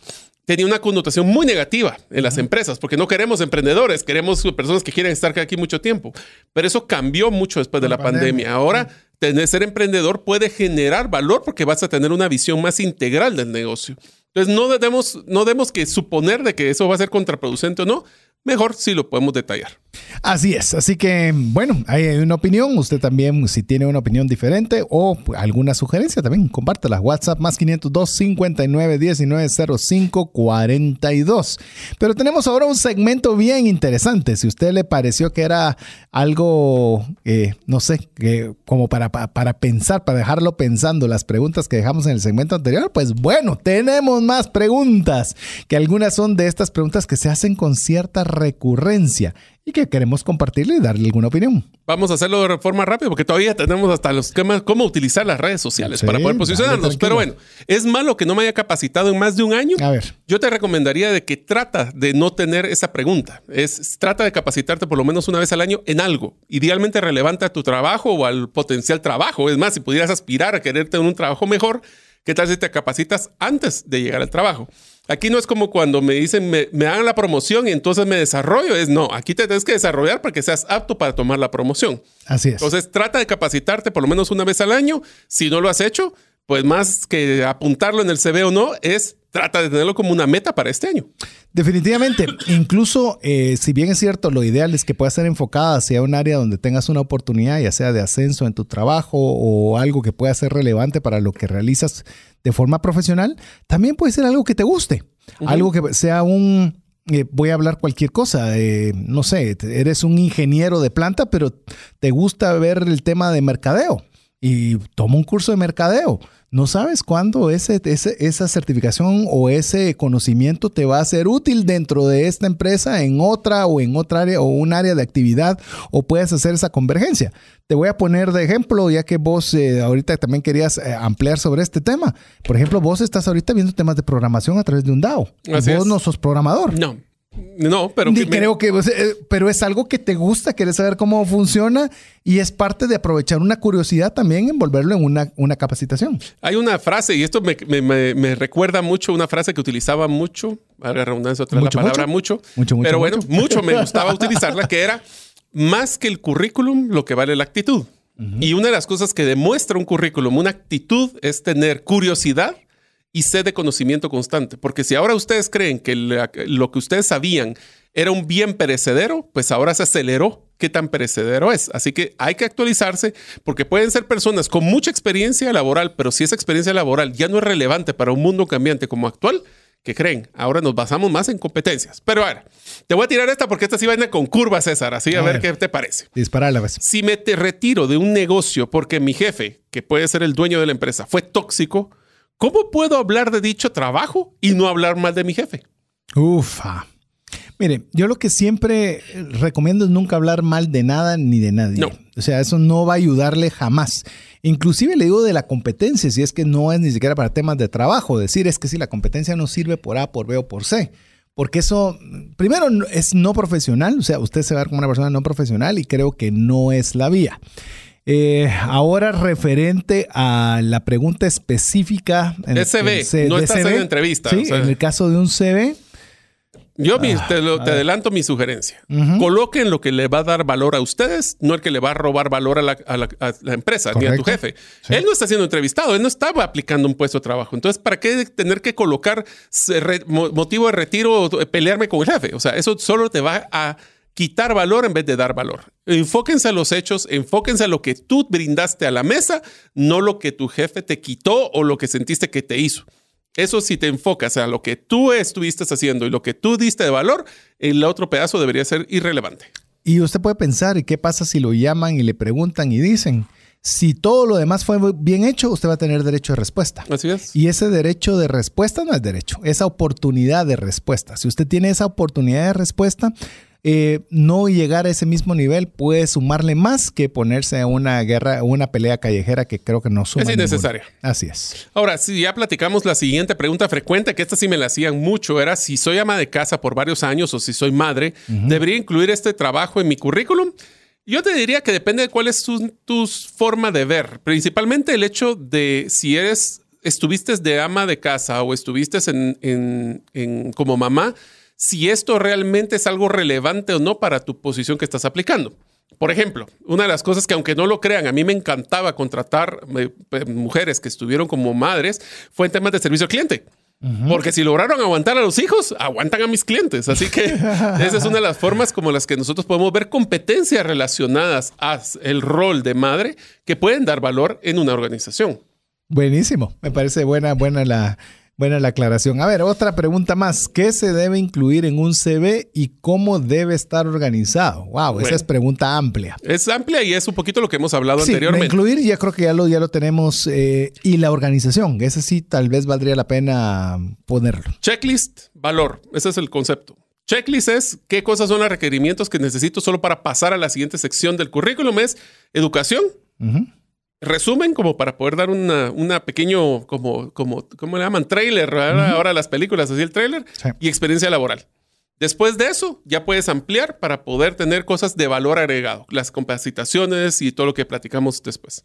tenía una connotación muy negativa en las empresas, porque no queremos emprendedores, queremos personas que quieren estar aquí mucho tiempo. Pero eso cambió mucho después de la, pandemia. Ahora, tener, ser emprendedor puede generar valor porque vas a tener una visión más integral del negocio. Entonces, no debemos, no debemos que suponer de que eso va a ser contraproducente o no mejor si lo podemos detallar. Así es, así que bueno, hay una opinión, usted también si tiene una opinión diferente o alguna sugerencia también compártela, WhatsApp más 502 59 19 05 42. Pero tenemos ahora un segmento bien interesante, si usted le pareció que era algo, eh, no sé, que como para, para pensar, para dejarlo pensando las preguntas que dejamos en el segmento anterior, pues bueno, tenemos más preguntas, que algunas son de estas preguntas que se hacen con cierta recurrencia y que queremos compartirle y darle alguna opinión. Vamos a hacerlo de forma rápida porque todavía tenemos hasta los temas, cómo utilizar las redes sociales para poder posicionarnos. Pero bueno, es malo que no me haya capacitado en más de un año. A ver. Yo te recomendaría de que trata de no tener esa pregunta. Es trata de capacitarte por lo menos una vez al año en algo, idealmente relevante a tu trabajo o al potencial trabajo. Es más, si pudieras aspirar a querer tener un trabajo mejor, ¿qué tal si te capacitas antes de llegar al trabajo? Aquí no es como cuando me dicen, me, me dan la promoción y entonces me desarrollo. Es no, aquí te tienes que desarrollar para que seas apto para tomar la promoción. Así es. Entonces trata de capacitarte por lo menos una vez al año. Si no lo has hecho, pues más que apuntarlo en el CV o no, es trata de tenerlo como una meta para este año. Definitivamente, incluso eh, si bien es cierto, lo ideal es que pueda ser enfocada hacia un área donde tengas una oportunidad, ya sea de ascenso en tu trabajo o algo que pueda ser relevante para lo que realizas de forma profesional, también puede ser algo que te guste, algo que sea un, eh, voy a hablar cualquier cosa, eh, no sé, eres un ingeniero de planta, pero te gusta ver el tema de mercadeo y toma un curso de mercadeo. No sabes cuándo ese, esa certificación o ese conocimiento te va a ser útil dentro de esta empresa, en otra o en otra área o un área de actividad o puedes hacer esa convergencia. Te voy a poner de ejemplo, ya que vos eh, ahorita también querías eh, ampliar sobre este tema. Por ejemplo, vos estás ahorita viendo temas de programación a través de un DAO. vos no sos programador. No. No, pero creo que eh, pero es algo que te gusta, quieres saber cómo funciona y es parte de aprovechar una curiosidad también envolverlo en una, una capacitación. Hay una frase y esto me, recuerda mucho una frase que utilizaba mucho, a la redundancia otra la palabra mucho, mucho, mucho pero bueno, mucho me gustaba utilizarla que era más que el currículum, lo que vale la actitud. Y una de las cosas que demuestra un currículum, una actitud, es tener curiosidad y sed de conocimiento constante. Porque si ahora ustedes creen que lo que ustedes sabían era un bien perecedero, pues ahora se aceleró qué tan perecedero es. Así que hay que actualizarse porque pueden ser personas con mucha experiencia laboral, pero si esa experiencia laboral ya no es relevante para un mundo cambiante como actual, ¿qué creen? Ahora nos basamos más en competencias. Pero ahora, te voy a tirar esta porque esta sí va a con curva, César. Así a, ver, qué te parece. Dispara la vez. Si me te retiro de un negocio porque mi jefe, que puede ser el dueño de la empresa, fue tóxico, ¿Cómo puedo hablar de dicho trabajo y no hablar mal de mi jefe? Ufa. Mire, yo lo que siempre recomiendo es nunca hablar mal de nada ni de nadie. No. O sea, eso no va a ayudarle jamás. Inclusive le digo de la competencia, si es que no es ni siquiera para temas de trabajo, decir es que si la competencia no sirve por A, por B o por C. Porque eso, primero, es no profesional, o sea, usted se va a ver como una persona no profesional y creo que no es la vía. Eh, ahora referente a la pregunta específica. En no estás en entrevista. Sí, en el caso de un CV. Yo ah, te, adelanto mi sugerencia. Coloquen lo que le va a dar valor a ustedes, no el que le va a robar valor a la, empresa ni a tu jefe. Él no está siendo entrevistado, él no estaba aplicando un puesto de trabajo. Entonces, ¿para qué tener que colocar motivo de retiro o pelearme con el jefe? O sea, eso solo te va a quitar valor en vez de dar valor. Enfóquense a los hechos, enfóquense a lo que tú brindaste a la mesa, no lo que tu jefe te quitó o lo que sentiste que te hizo. Eso si te enfocas a lo que tú estuviste haciendo y lo que tú diste de valor, el otro pedazo debería ser irrelevante. Y usted puede pensar, ¿y qué pasa si lo llaman y le preguntan y dicen? Si todo lo demás fue bien hecho, usted va a tener derecho de respuesta. Así es. Y ese derecho de respuesta no es derecho, esa oportunidad de respuesta. Si usted tiene esa oportunidad de respuesta, eh, no llegar a ese mismo nivel puede sumarle más que ponerse a una guerra, una pelea callejera que creo que no suma. Es innecesaria. Así es. Ahora, si ya platicamos la siguiente pregunta frecuente, que esta sí me la hacían mucho, era si soy ama de casa por varios años o si soy madre, ¿debería incluir este trabajo en mi currículum? Yo te diría que depende de cuál es tu, forma de ver. Principalmente el hecho de si eres, estuviste de ama de casa o estuviste en, en como mamá, si esto realmente es algo relevante o no para tu posición que estás aplicando. Por ejemplo, una de las cosas que aunque no lo crean, a mí me encantaba contratar eh, eh, mujeres que estuvieron como madres fue en temas de servicio al cliente. Porque si lograron aguantar a los hijos, aguantan a mis clientes. Así que esa es una de las formas como las que nosotros podemos ver competencias relacionadas al rol de madre que pueden dar valor en una organización. Buenísimo. Me parece buena, buena la, Buena la aclaración. A ver, otra pregunta más. ¿Qué se debe incluir en un CV y cómo debe estar organizado? Wow, esa es pregunta amplia. Es amplia y es un poquito lo que hemos hablado sí, anteriormente. Incluir, ya creo que ya lo, ya lo tenemos. Eh, y la organización, ese sí tal vez valdría la pena ponerlo. Checklist, valor. Ese es el concepto. Checklist es qué cosas son los requerimientos que necesito solo para pasar a la siguiente sección del currículum. Es educación, resumen como para poder dar una, una pequeño, como, como, ¿cómo le llaman? Trailer, ahora las películas, así el trailer, y experiencia laboral. Después de eso, ya puedes ampliar para poder tener cosas de valor agregado, las capacitaciones y todo lo que platicamos después.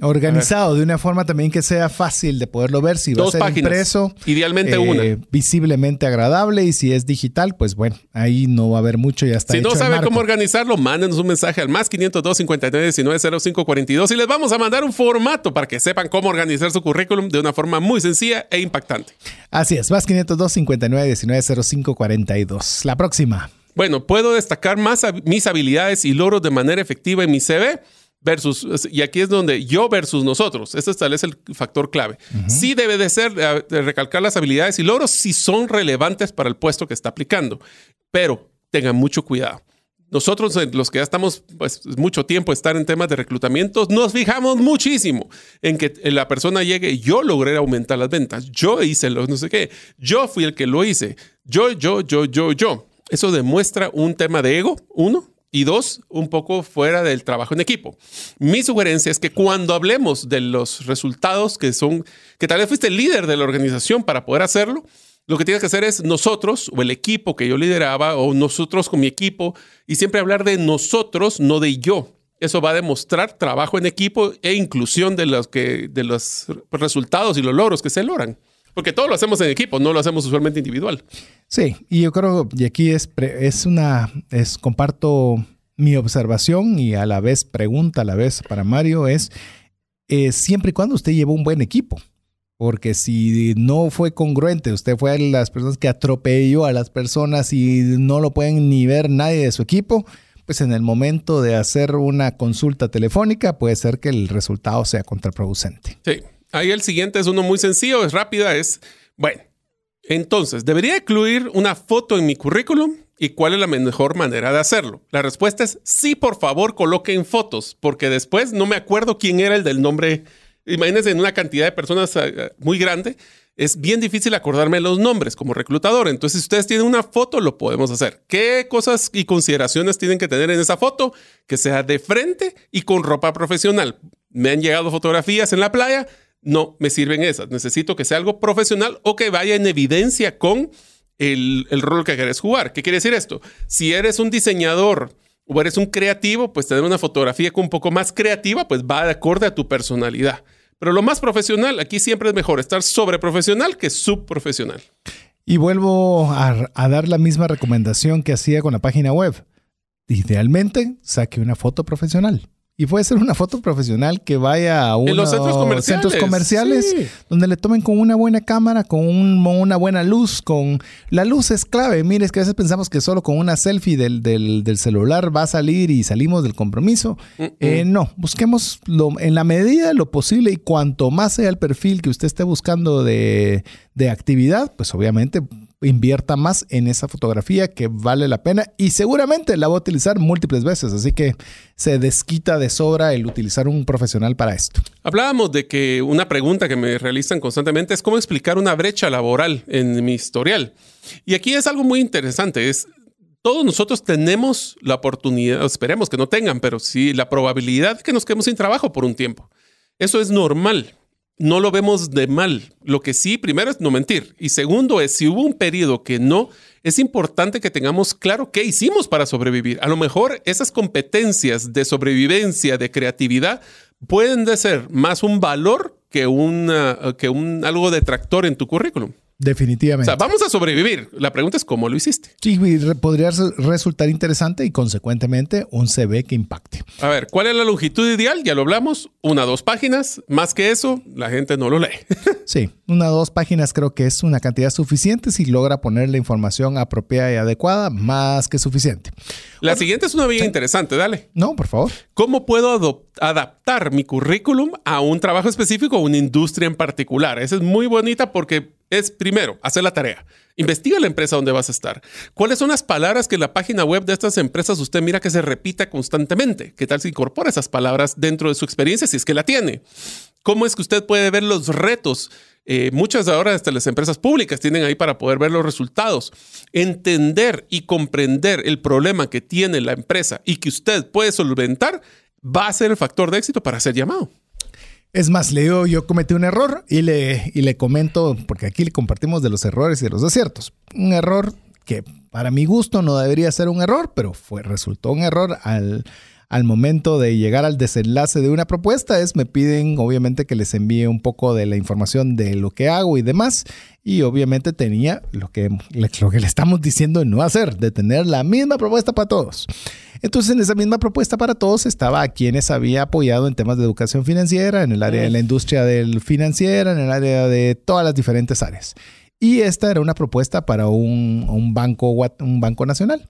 Organizado de una forma también que sea fácil de poderlo ver. Si va a ser impreso, idealmente una. Eh, visiblemente agradable y si es digital, pues bueno, ahí no va a haber mucho, ya está. Si no sabe cómo organizarlo, mándenos un mensaje al más 502 59 19 05 42 y les vamos a mandar un formato para que sepan cómo organizar su currículum de una forma muy sencilla e impactante. Así es, más 502 59 19 05 42. La próxima. Bueno, puedo destacar más mis habilidades y logros de manera efectiva en mi CV versus, y aquí es donde yo versus nosotros, este tal vez el factor clave. Sí debe de ser, de recalcar las habilidades y logros si son relevantes para el puesto que está aplicando, pero tengan mucho cuidado. nosotros, los que ya estamos pues, mucho tiempo estar en temas de reclutamiento, nos fijamos muchísimo en que la persona llegue, yo logré aumentar las ventas, yo hice lo no sé qué, yo fui el que lo hice, yo, yo, yo, yo, yo. Eso demuestra un tema de ego, uno, y dos, un poco fuera del trabajo en equipo. Mi sugerencia es que cuando hablemos de los resultados que son, que tal vez fuiste el líder de la organización para poder hacerlo, lo que tienes que hacer es nosotros o el equipo que yo lideraba o nosotros con mi equipo y siempre hablar de nosotros, no de yo. Eso va a demostrar trabajo en equipo e inclusión de los, resultados y los logros que se logran. Porque todo lo hacemos en equipo, no lo hacemos usualmente individual. Sí, y yo creo, y aquí es, es una, es, comparto mi observación y a la vez pregunta a la vez para Mario es, eh, siempre y cuando usted lleva un buen equipo. Porque si no fue congruente, usted fue las personas que atropelló a las personas y no lo pueden ni ver nadie de su equipo, pues en el momento de hacer una consulta telefónica puede ser que el resultado sea contraproducente. Sí, ahí el siguiente es uno muy sencillo, es rápida, es, bueno, entonces, ¿debería incluir una foto en mi currículum? ¿Y cuál es la mejor manera de hacerlo? La respuesta es sí, por favor, coloquen fotos, porque después no me acuerdo quién era el del nombre imagínense en una cantidad de personas eh, muy grande, es bien difícil acordarme los nombres como reclutador. Entonces, si ustedes tienen una foto, lo podemos hacer. ¿Qué cosas y consideraciones tienen que tener en esa foto? Que sea de frente y con ropa profesional. Me han llegado fotografías en la playa, no me sirven esas. Necesito que sea algo profesional o que vaya en evidencia con el, el rol que quieres jugar. ¿Qué quiere decir esto? Si eres un diseñador o eres un creativo, pues tener una fotografía un poco más creativa, pues va de acorde a tu personalidad. Pero lo más profesional, aquí siempre es mejor estar sobre profesional que subprofesional. Y vuelvo a, dar la misma recomendación que hacía con la página web. Idealmente, saque una foto profesional. Y puede ser una foto profesional que vaya a unos centros comerciales, donde le tomen con una buena cámara, con una buena luz, con la luz es clave. Mire, es que a veces pensamos que solo con una selfie del, del, celular va a salir y salimos del compromiso. Eh, no, busquemos en la medida de lo posible y cuanto más sea el perfil que usted esté buscando de, de actividad, pues obviamente invierta más en esa fotografía que vale la pena y seguramente la va a utilizar múltiples veces, así que se desquita de sobra el utilizar un profesional para esto. Hablábamos de que una pregunta que me realizan constantemente es cómo explicar una brecha laboral en mi historial. Y aquí es algo muy interesante, es todos nosotros tenemos la oportunidad, esperemos que no tengan, pero sí la probabilidad que nos quedemos sin trabajo por un tiempo. Eso es normal no lo vemos de mal. Lo que sí, primero es no mentir. Y segundo es, si hubo un periodo que no, es importante que tengamos claro qué hicimos para sobrevivir. A lo mejor esas competencias de sobrevivencia, de creatividad, pueden de ser más un valor que, que un, algo detractor en tu currículum. Definitivamente. O sea, vamos a sobrevivir. La pregunta es cómo lo hiciste. Sí, podría resultar interesante y consecuentemente un CV que impacte. A ver, ¿cuál es la longitud ideal? Ya lo hablamos. Una, dos páginas. Más que eso, la gente no lo lee. sí, una, dos páginas creo que es una cantidad suficiente si logra poner la información apropiada y adecuada, más que suficiente. La siguiente es una vía interesante, dale. No, por favor. ¿Cómo puedo adaptar mi currículum a un trabajo específico o una industria en particular? Esa es muy bonita porque es primero hacer la tarea. Investiga la empresa donde vas a estar. ¿Cuáles son las palabras que en la página web de estas empresas usted mira que se repita constantemente? ¿Qué tal si incorpora esas palabras dentro de su experiencia si es que la tiene? ¿Cómo es que usted puede ver los retos? Eh, muchas de ahora hasta las empresas públicas tienen ahí para poder ver los resultados. Entender y comprender el problema que tiene la empresa y que usted puede solventar va a ser el factor de éxito para ser llamado. Es más, le digo, yo cometí un error y le, y le comento, porque aquí le compartimos de los errores y de los aciertos. Un error que para mi gusto no debería ser un error, pero fue, resultó un error al, al momento de llegar al desenlace de una propuesta es me piden obviamente que les envíe un poco de la información de lo que hago y demás y obviamente tenía lo que, lo que le estamos diciendo no hacer, de tener la misma propuesta para todos. Entonces en esa misma propuesta para todos estaba a quienes había apoyado en temas de educación financiera, en el área de la industria del financiera, en el área de todas las diferentes áreas. Y esta era una propuesta para un, un banco, un banco nacional.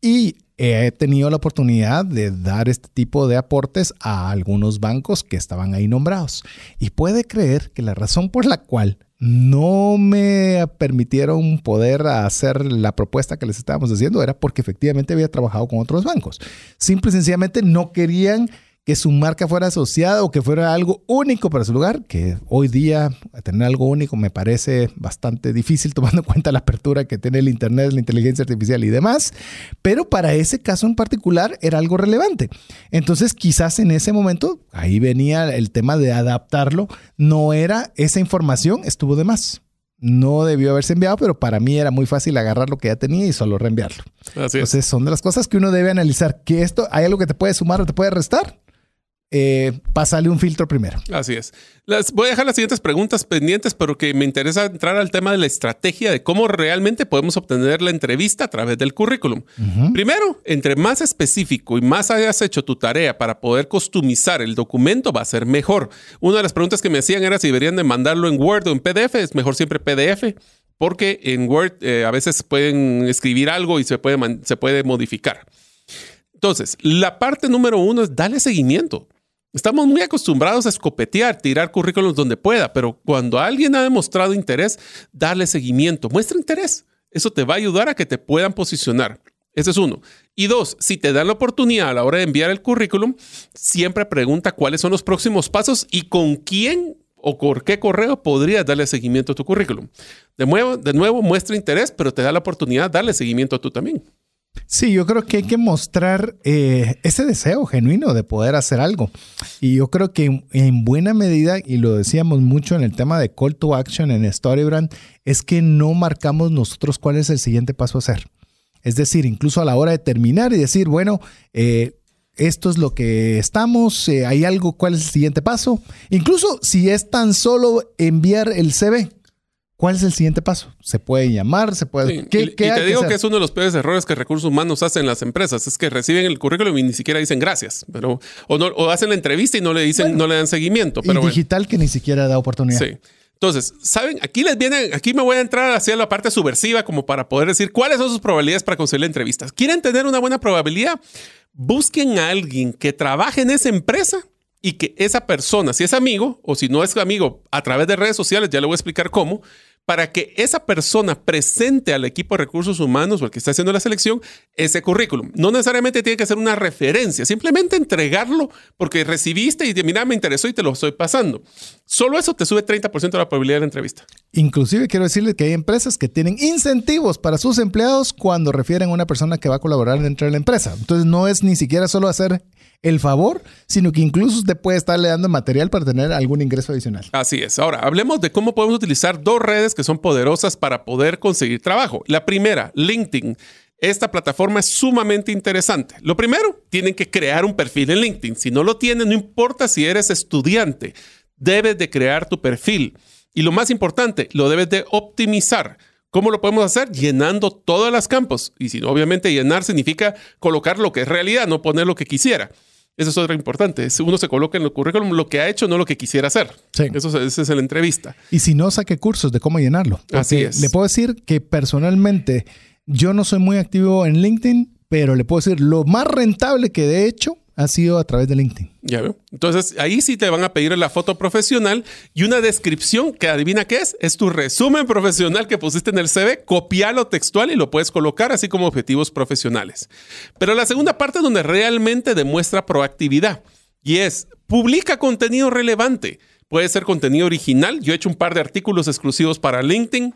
Y he tenido la oportunidad de dar este tipo de aportes a algunos bancos que estaban ahí nombrados. Y puede creer que la razón por la cual no me permitieron poder hacer la propuesta que les estábamos haciendo era porque efectivamente había trabajado con otros bancos. Simple y sencillamente no querían que su marca fuera asociada o que fuera algo único para su lugar, que hoy día tener algo único me parece bastante difícil tomando en cuenta la apertura que tiene el Internet, la inteligencia artificial y demás, pero para ese caso en particular era algo relevante. Entonces quizás en ese momento, ahí venía el tema de adaptarlo, no era esa información, estuvo de más no debió haberse enviado, pero para mí era muy fácil agarrar lo que ya tenía y solo reenviarlo. Así Entonces son de las cosas que uno debe analizar, que esto hay algo que te puede sumar o te puede restar eh, pásale un filtro primero. Así es. Las, voy a dejar las siguientes preguntas pendientes, pero que me interesa entrar al tema de la estrategia de cómo realmente podemos obtener la entrevista a través del currículum. Primero, entre más específico y más hayas hecho tu tarea para poder customizar el documento, va a ser mejor. Una de las preguntas que me hacían era si deberían de mandarlo en Word o en PDF. Es mejor siempre PDF porque en Word eh, a veces pueden escribir algo y se puede, se puede modificar. Entonces, la parte número uno es darle seguimiento. Estamos muy acostumbrados a escopetear, tirar currículos donde pueda, pero cuando alguien ha demostrado interés, darle seguimiento, muestra interés. Eso te va a ayudar a que te puedan posicionar. Ese es uno. Y dos, si te dan la oportunidad a la hora de enviar el currículum, siempre pregunta cuáles son los próximos pasos y con quién o por qué correo podrías darle seguimiento a tu currículum. De nuevo, de nuevo muestra interés, pero te da la oportunidad de darle seguimiento a tú también. Sí, yo creo que hay que mostrar eh, ese deseo genuino de poder hacer algo. Y yo creo que en, buena medida, y lo decíamos mucho en el tema de call to action en Storybrand, es que no marcamos nosotros cuál es el siguiente paso a hacer. Es decir, incluso a la hora de terminar y decir, bueno, eh, esto es lo que estamos, eh, hay algo, cuál es el siguiente paso. Incluso si es tan solo enviar el CV, ¿Cuál es el siguiente paso? ¿Se puede llamar? ¿Se puede...? ¿Qué, y, te digo que, es uno de los peores errores que recursos humanos hacen en las empresas. Es que reciben el currículum y ni siquiera dicen gracias. Pero, o, no, o hacen la entrevista y no le dicen, no le dan seguimiento. Pero y digital que ni siquiera da oportunidad. Sí. Entonces, ¿saben? Aquí les viene, aquí me voy a entrar hacia la parte subversiva como para poder decir cuáles son sus probabilidades para conseguir la entrevista. ¿Quieren tener una buena probabilidad? Busquen a alguien que trabaje en esa empresa y que esa persona, si es amigo o si no es amigo a través de redes sociales, ya le voy a explicar cómo, para que esa persona presente al equipo de recursos humanos o el que está haciendo la selección ese currículum. No necesariamente tiene que ser una referencia, simplemente entregarlo porque recibiste y mira, me interesó y te lo estoy pasando. Solo eso te sube 30% de la probabilidad de la entrevista. Inclusive quiero decirles que hay empresas que tienen incentivos para sus empleados cuando refieren a una persona que va a colaborar dentro de la empresa. Entonces no es ni siquiera solo hacer el favor, sino que incluso usted puede estarle dando material para tener algún ingreso adicional. Así es. Ahora, hablemos de cómo podemos utilizar dos redes que son poderosas para poder conseguir trabajo. La primera, LinkedIn. Esta plataforma es sumamente interesante. Lo primero, tienen que crear un perfil en LinkedIn. Si no lo tienen, no importa si eres estudiante, debes de crear tu perfil. Y lo más importante, lo debes de optimizar. ¿Cómo lo podemos hacer? Llenando todas las campos. Y si no, obviamente llenar significa colocar lo que es realidad, no poner lo que quisiera. Eso es otra importante. Uno se coloca en el currículum lo que ha hecho, no lo que quisiera hacer. Sí. Eso esa es la entrevista. Y si no, saque cursos de cómo llenarlo. Así es. Le puedo decir que personalmente yo no soy muy activo en LinkedIn, pero le puedo decir lo más rentable que de hecho ha sido a través de LinkedIn. Ya veo. Entonces, ahí sí te van a pedir la foto profesional y una descripción que adivina qué es. Es tu resumen profesional que pusiste en el CV, copialo textual y lo puedes colocar así como objetivos profesionales. Pero la segunda parte donde realmente demuestra proactividad y es publica contenido relevante. Puede ser contenido original. Yo he hecho un par de artículos exclusivos para LinkedIn.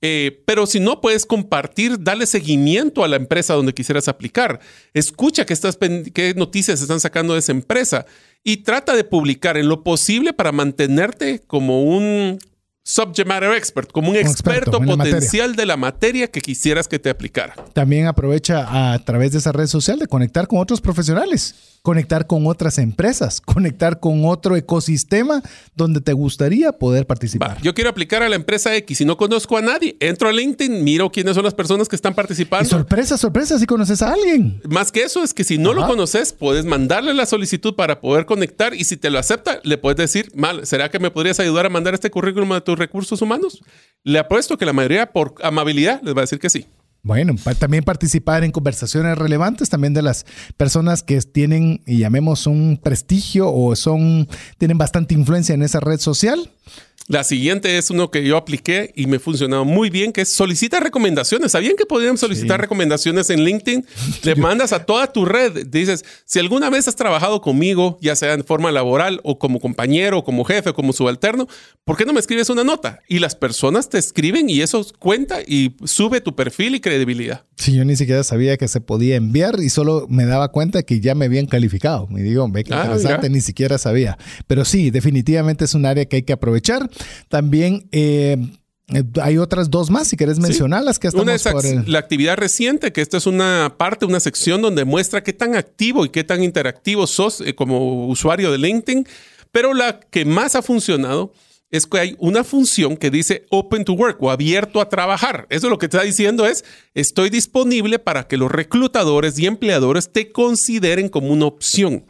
Eh, pero si no puedes compartir, dale seguimiento a la empresa donde quisieras aplicar. Escucha qué, estás, qué noticias están sacando de esa empresa y trata de publicar en lo posible para mantenerte como un subject matter expert, como un, experto, potencial de la materia que quisieras que te aplicara. También aprovecha a través de esa red social de conectar con otros profesionales conectar con otras empresas, conectar con otro ecosistema donde te gustaría poder participar. yo quiero aplicar a la empresa X y no conozco a nadie. Entro a LinkedIn, miro quiénes son las personas que están participando. Y sorpresa, sorpresa, si conoces a alguien. Más que eso, es que si no lo conoces, puedes mandarle la solicitud para poder conectar y si te lo acepta, le puedes decir, mal, ¿será que me podrías ayudar a mandar este currículum a tus recursos humanos? Le apuesto que la mayoría, por amabilidad, les va a decir que sí. Bueno, también participar en conversaciones relevantes también de las personas que tienen, y llamemos un prestigio o son, tienen bastante influencia en esa red social. La siguiente es uno que yo apliqué y me funcionó muy bien, que es solicita recomendaciones. ¿Sabían que podrían solicitar recomendaciones en LinkedIn? Le mandas a toda tu red. Dices, si alguna vez has trabajado conmigo, ya sea en forma laboral o como compañero, o como jefe, o como subalterno, ¿por qué no me escribes una nota? Y las personas te escriben y eso cuenta y sube tu perfil y credibilidad. Sí, yo ni siquiera sabía que se podía enviar y solo me daba cuenta que ya me habían calificado. Me digo, ve que Ah, interesante, ni siquiera sabía. Pero sí, definitivamente es un área que hay que aprovechar. También eh, eh, hay otras dos más, si querés mencionarlas, que estamos Una es por el- la actividad reciente, que esta es una parte, una sección donde muestra qué tan activo y qué tan interactivo sos eh, como usuario de LinkedIn. Pero la que más ha funcionado es que hay una función que dice Open to Work o abierto a trabajar. Eso lo que te está diciendo es, estoy disponible para que los reclutadores y empleadores te consideren como una opción.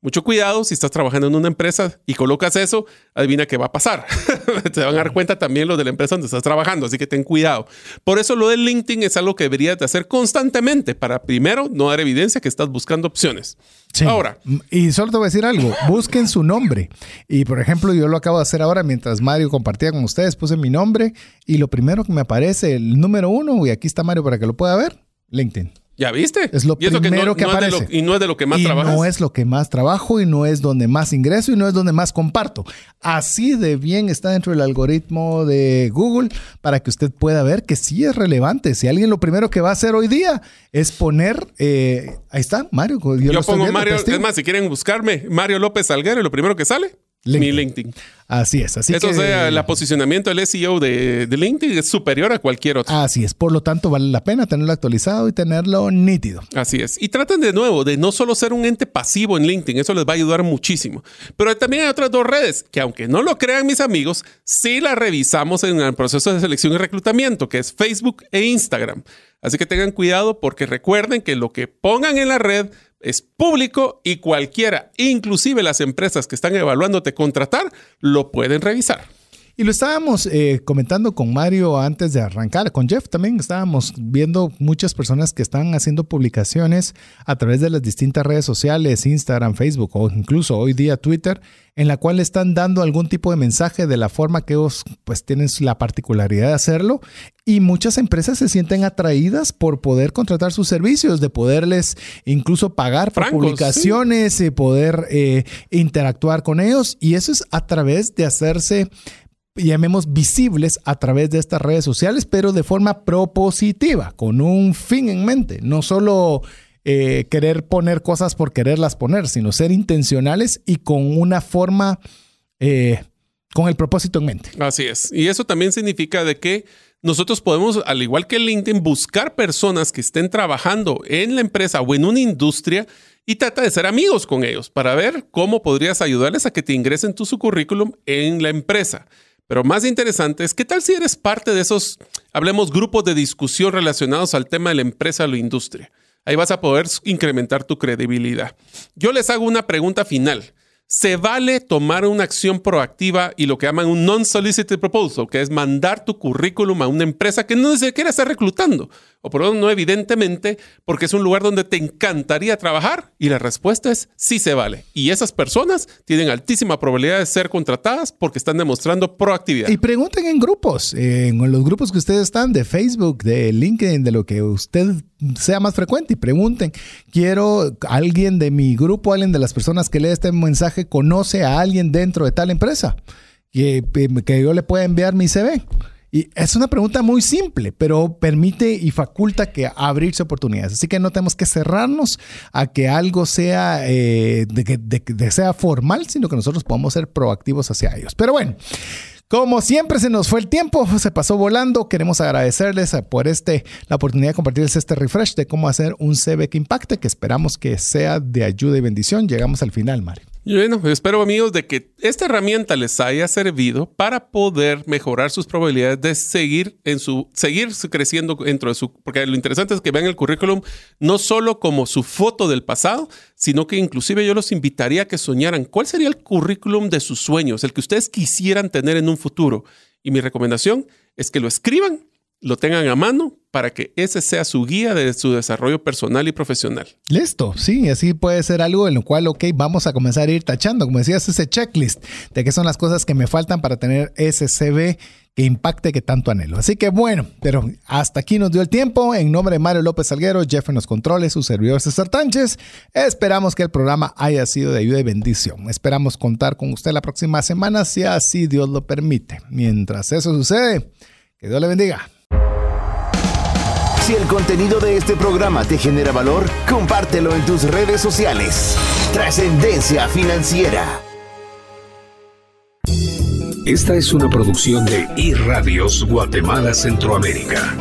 Mucho cuidado si estás trabajando en una empresa y colocas eso, adivina qué va a pasar. Te van a dar cuenta también los de la empresa donde estás trabajando, así que ten cuidado. Por eso lo del LinkedIn es algo que deberías de hacer constantemente para primero no dar evidencia que estás buscando opciones. Sí. Ahora, Y solo te voy a decir algo, busquen su nombre. Y por ejemplo, yo lo acabo de hacer ahora mientras Mario compartía con ustedes, puse mi nombre y lo primero que me aparece, el número uno, y aquí está Mario para que lo pueda ver, LinkedIn. ¿Ya viste? Es lo Y primero que no es de lo- aparece. y no es de lo que más y trabajas. no es lo que más trabajo y no es donde más ingreso y no es donde más comparto. Así de bien está dentro del algoritmo de Google para que usted pueda ver que sí es relevante. Si alguien lo primero que va a hacer hoy día es poner, eh, ahí está, Mario. Yo, pongo viendo, Mario, testigo. es más, si quieren buscarme, Mario López Salguero, y lo primero que sale, LinkedIn. mi LinkedIn. Así es. Así Eso que, sea, el posicionamiento del SEO de, de LinkedIn es superior a cualquier otro. Así es. Por lo tanto, vale la pena tenerlo actualizado y tenerlo nítido. Así es. Y traten de nuevo de no solo ser un ente pasivo en LinkedIn, eso les va a ayudar muchísimo. Pero también hay otras dos redes que, aunque no lo crean mis amigos, sí las revisamos en el proceso de selección y reclutamiento, que es Facebook e Instagram. Así que tengan cuidado porque recuerden que lo que pongan en la red es público y cualquiera, inclusive las empresas que están evaluándote contratar, lo pueden revisar. Y lo estábamos eh, comentando con Mario antes de arrancar, con Jeff también. Estábamos viendo muchas personas que están haciendo publicaciones a través de las distintas redes sociales, Instagram, Facebook o incluso hoy día Twitter, en la cual están dando algún tipo de mensaje de la forma que ellos pues tienen la particularidad de hacerlo. Y muchas empresas se sienten atraídas por poder contratar sus servicios, de poderles incluso pagar por Francos, publicaciones y poder eh, interactuar con ellos. Y eso es a través de hacerse llamemos visibles a través de estas redes sociales, pero de forma propositiva, con un fin en mente, no solo eh, querer poner cosas por quererlas poner, sino ser intencionales y con una forma, eh, con el propósito en mente. Así es. Y eso también significa de que nosotros podemos, al igual que LinkedIn, buscar personas que estén trabajando en la empresa o en una industria y trata de ser amigos con ellos para ver cómo podrías ayudarles a que te ingresen tu su currículum en la empresa. Pero más interesante es, ¿qué tal si eres parte de esos, hablemos, grupos de discusión relacionados al tema de la empresa o la industria? Ahí vas a poder incrementar tu credibilidad. Yo les hago una pregunta final. ¿Se vale tomar una acción proactiva y lo que llaman un non-solicited proposal, que es mandar tu currículum a una empresa que no se quiere estar reclutando? O por lo menos no evidentemente, porque es un lugar donde te encantaría trabajar y la respuesta es sí se vale. Y esas personas tienen altísima probabilidad de ser contratadas porque están demostrando proactividad. Y pregunten en grupos, en los grupos que ustedes están, de Facebook, de LinkedIn, de lo que usted sea más frecuente y pregunten, quiero alguien de mi grupo, alguien de las personas que lee este mensaje, conoce a alguien dentro de tal empresa que, que yo le pueda enviar mi CV. Y es una pregunta muy simple, pero permite y faculta que abrirse oportunidades. Así que no tenemos que cerrarnos a que algo sea, eh, de, de sea formal, sino que nosotros podamos ser proactivos hacia ellos. Pero bueno. Como siempre se nos fue el tiempo, se pasó volando. Queremos agradecerles por este, la oportunidad de compartirles este refresh de cómo hacer un CV que impacte, que esperamos que sea de ayuda y bendición. Llegamos al final, Mario. Bueno, espero amigos de que esta herramienta les haya servido para poder mejorar sus probabilidades de seguir en su seguir creciendo dentro de su porque lo interesante es que vean el currículum no solo como su foto del pasado, sino que inclusive yo los invitaría a que soñaran cuál sería el currículum de sus sueños, el que ustedes quisieran tener en un futuro. Y mi recomendación es que lo escriban lo tengan a mano para que ese sea su guía de su desarrollo personal y profesional. Listo, sí, así puede ser algo en lo cual, ok, vamos a comenzar a ir tachando, como decías, ese checklist de qué son las cosas que me faltan para tener ese CV que impacte que tanto anhelo. Así que bueno, pero hasta aquí nos dio el tiempo. En nombre de Mario López Salguero, Jeff en los controles, su servidor César Tánchez, esperamos que el programa haya sido de ayuda y bendición. Esperamos contar con usted la próxima semana, si así Dios lo permite. Mientras eso sucede, que Dios le bendiga. Si el contenido de este programa te genera valor, compártelo en tus redes sociales. Trascendencia financiera. Esta es una producción de iRadios Guatemala Centroamérica.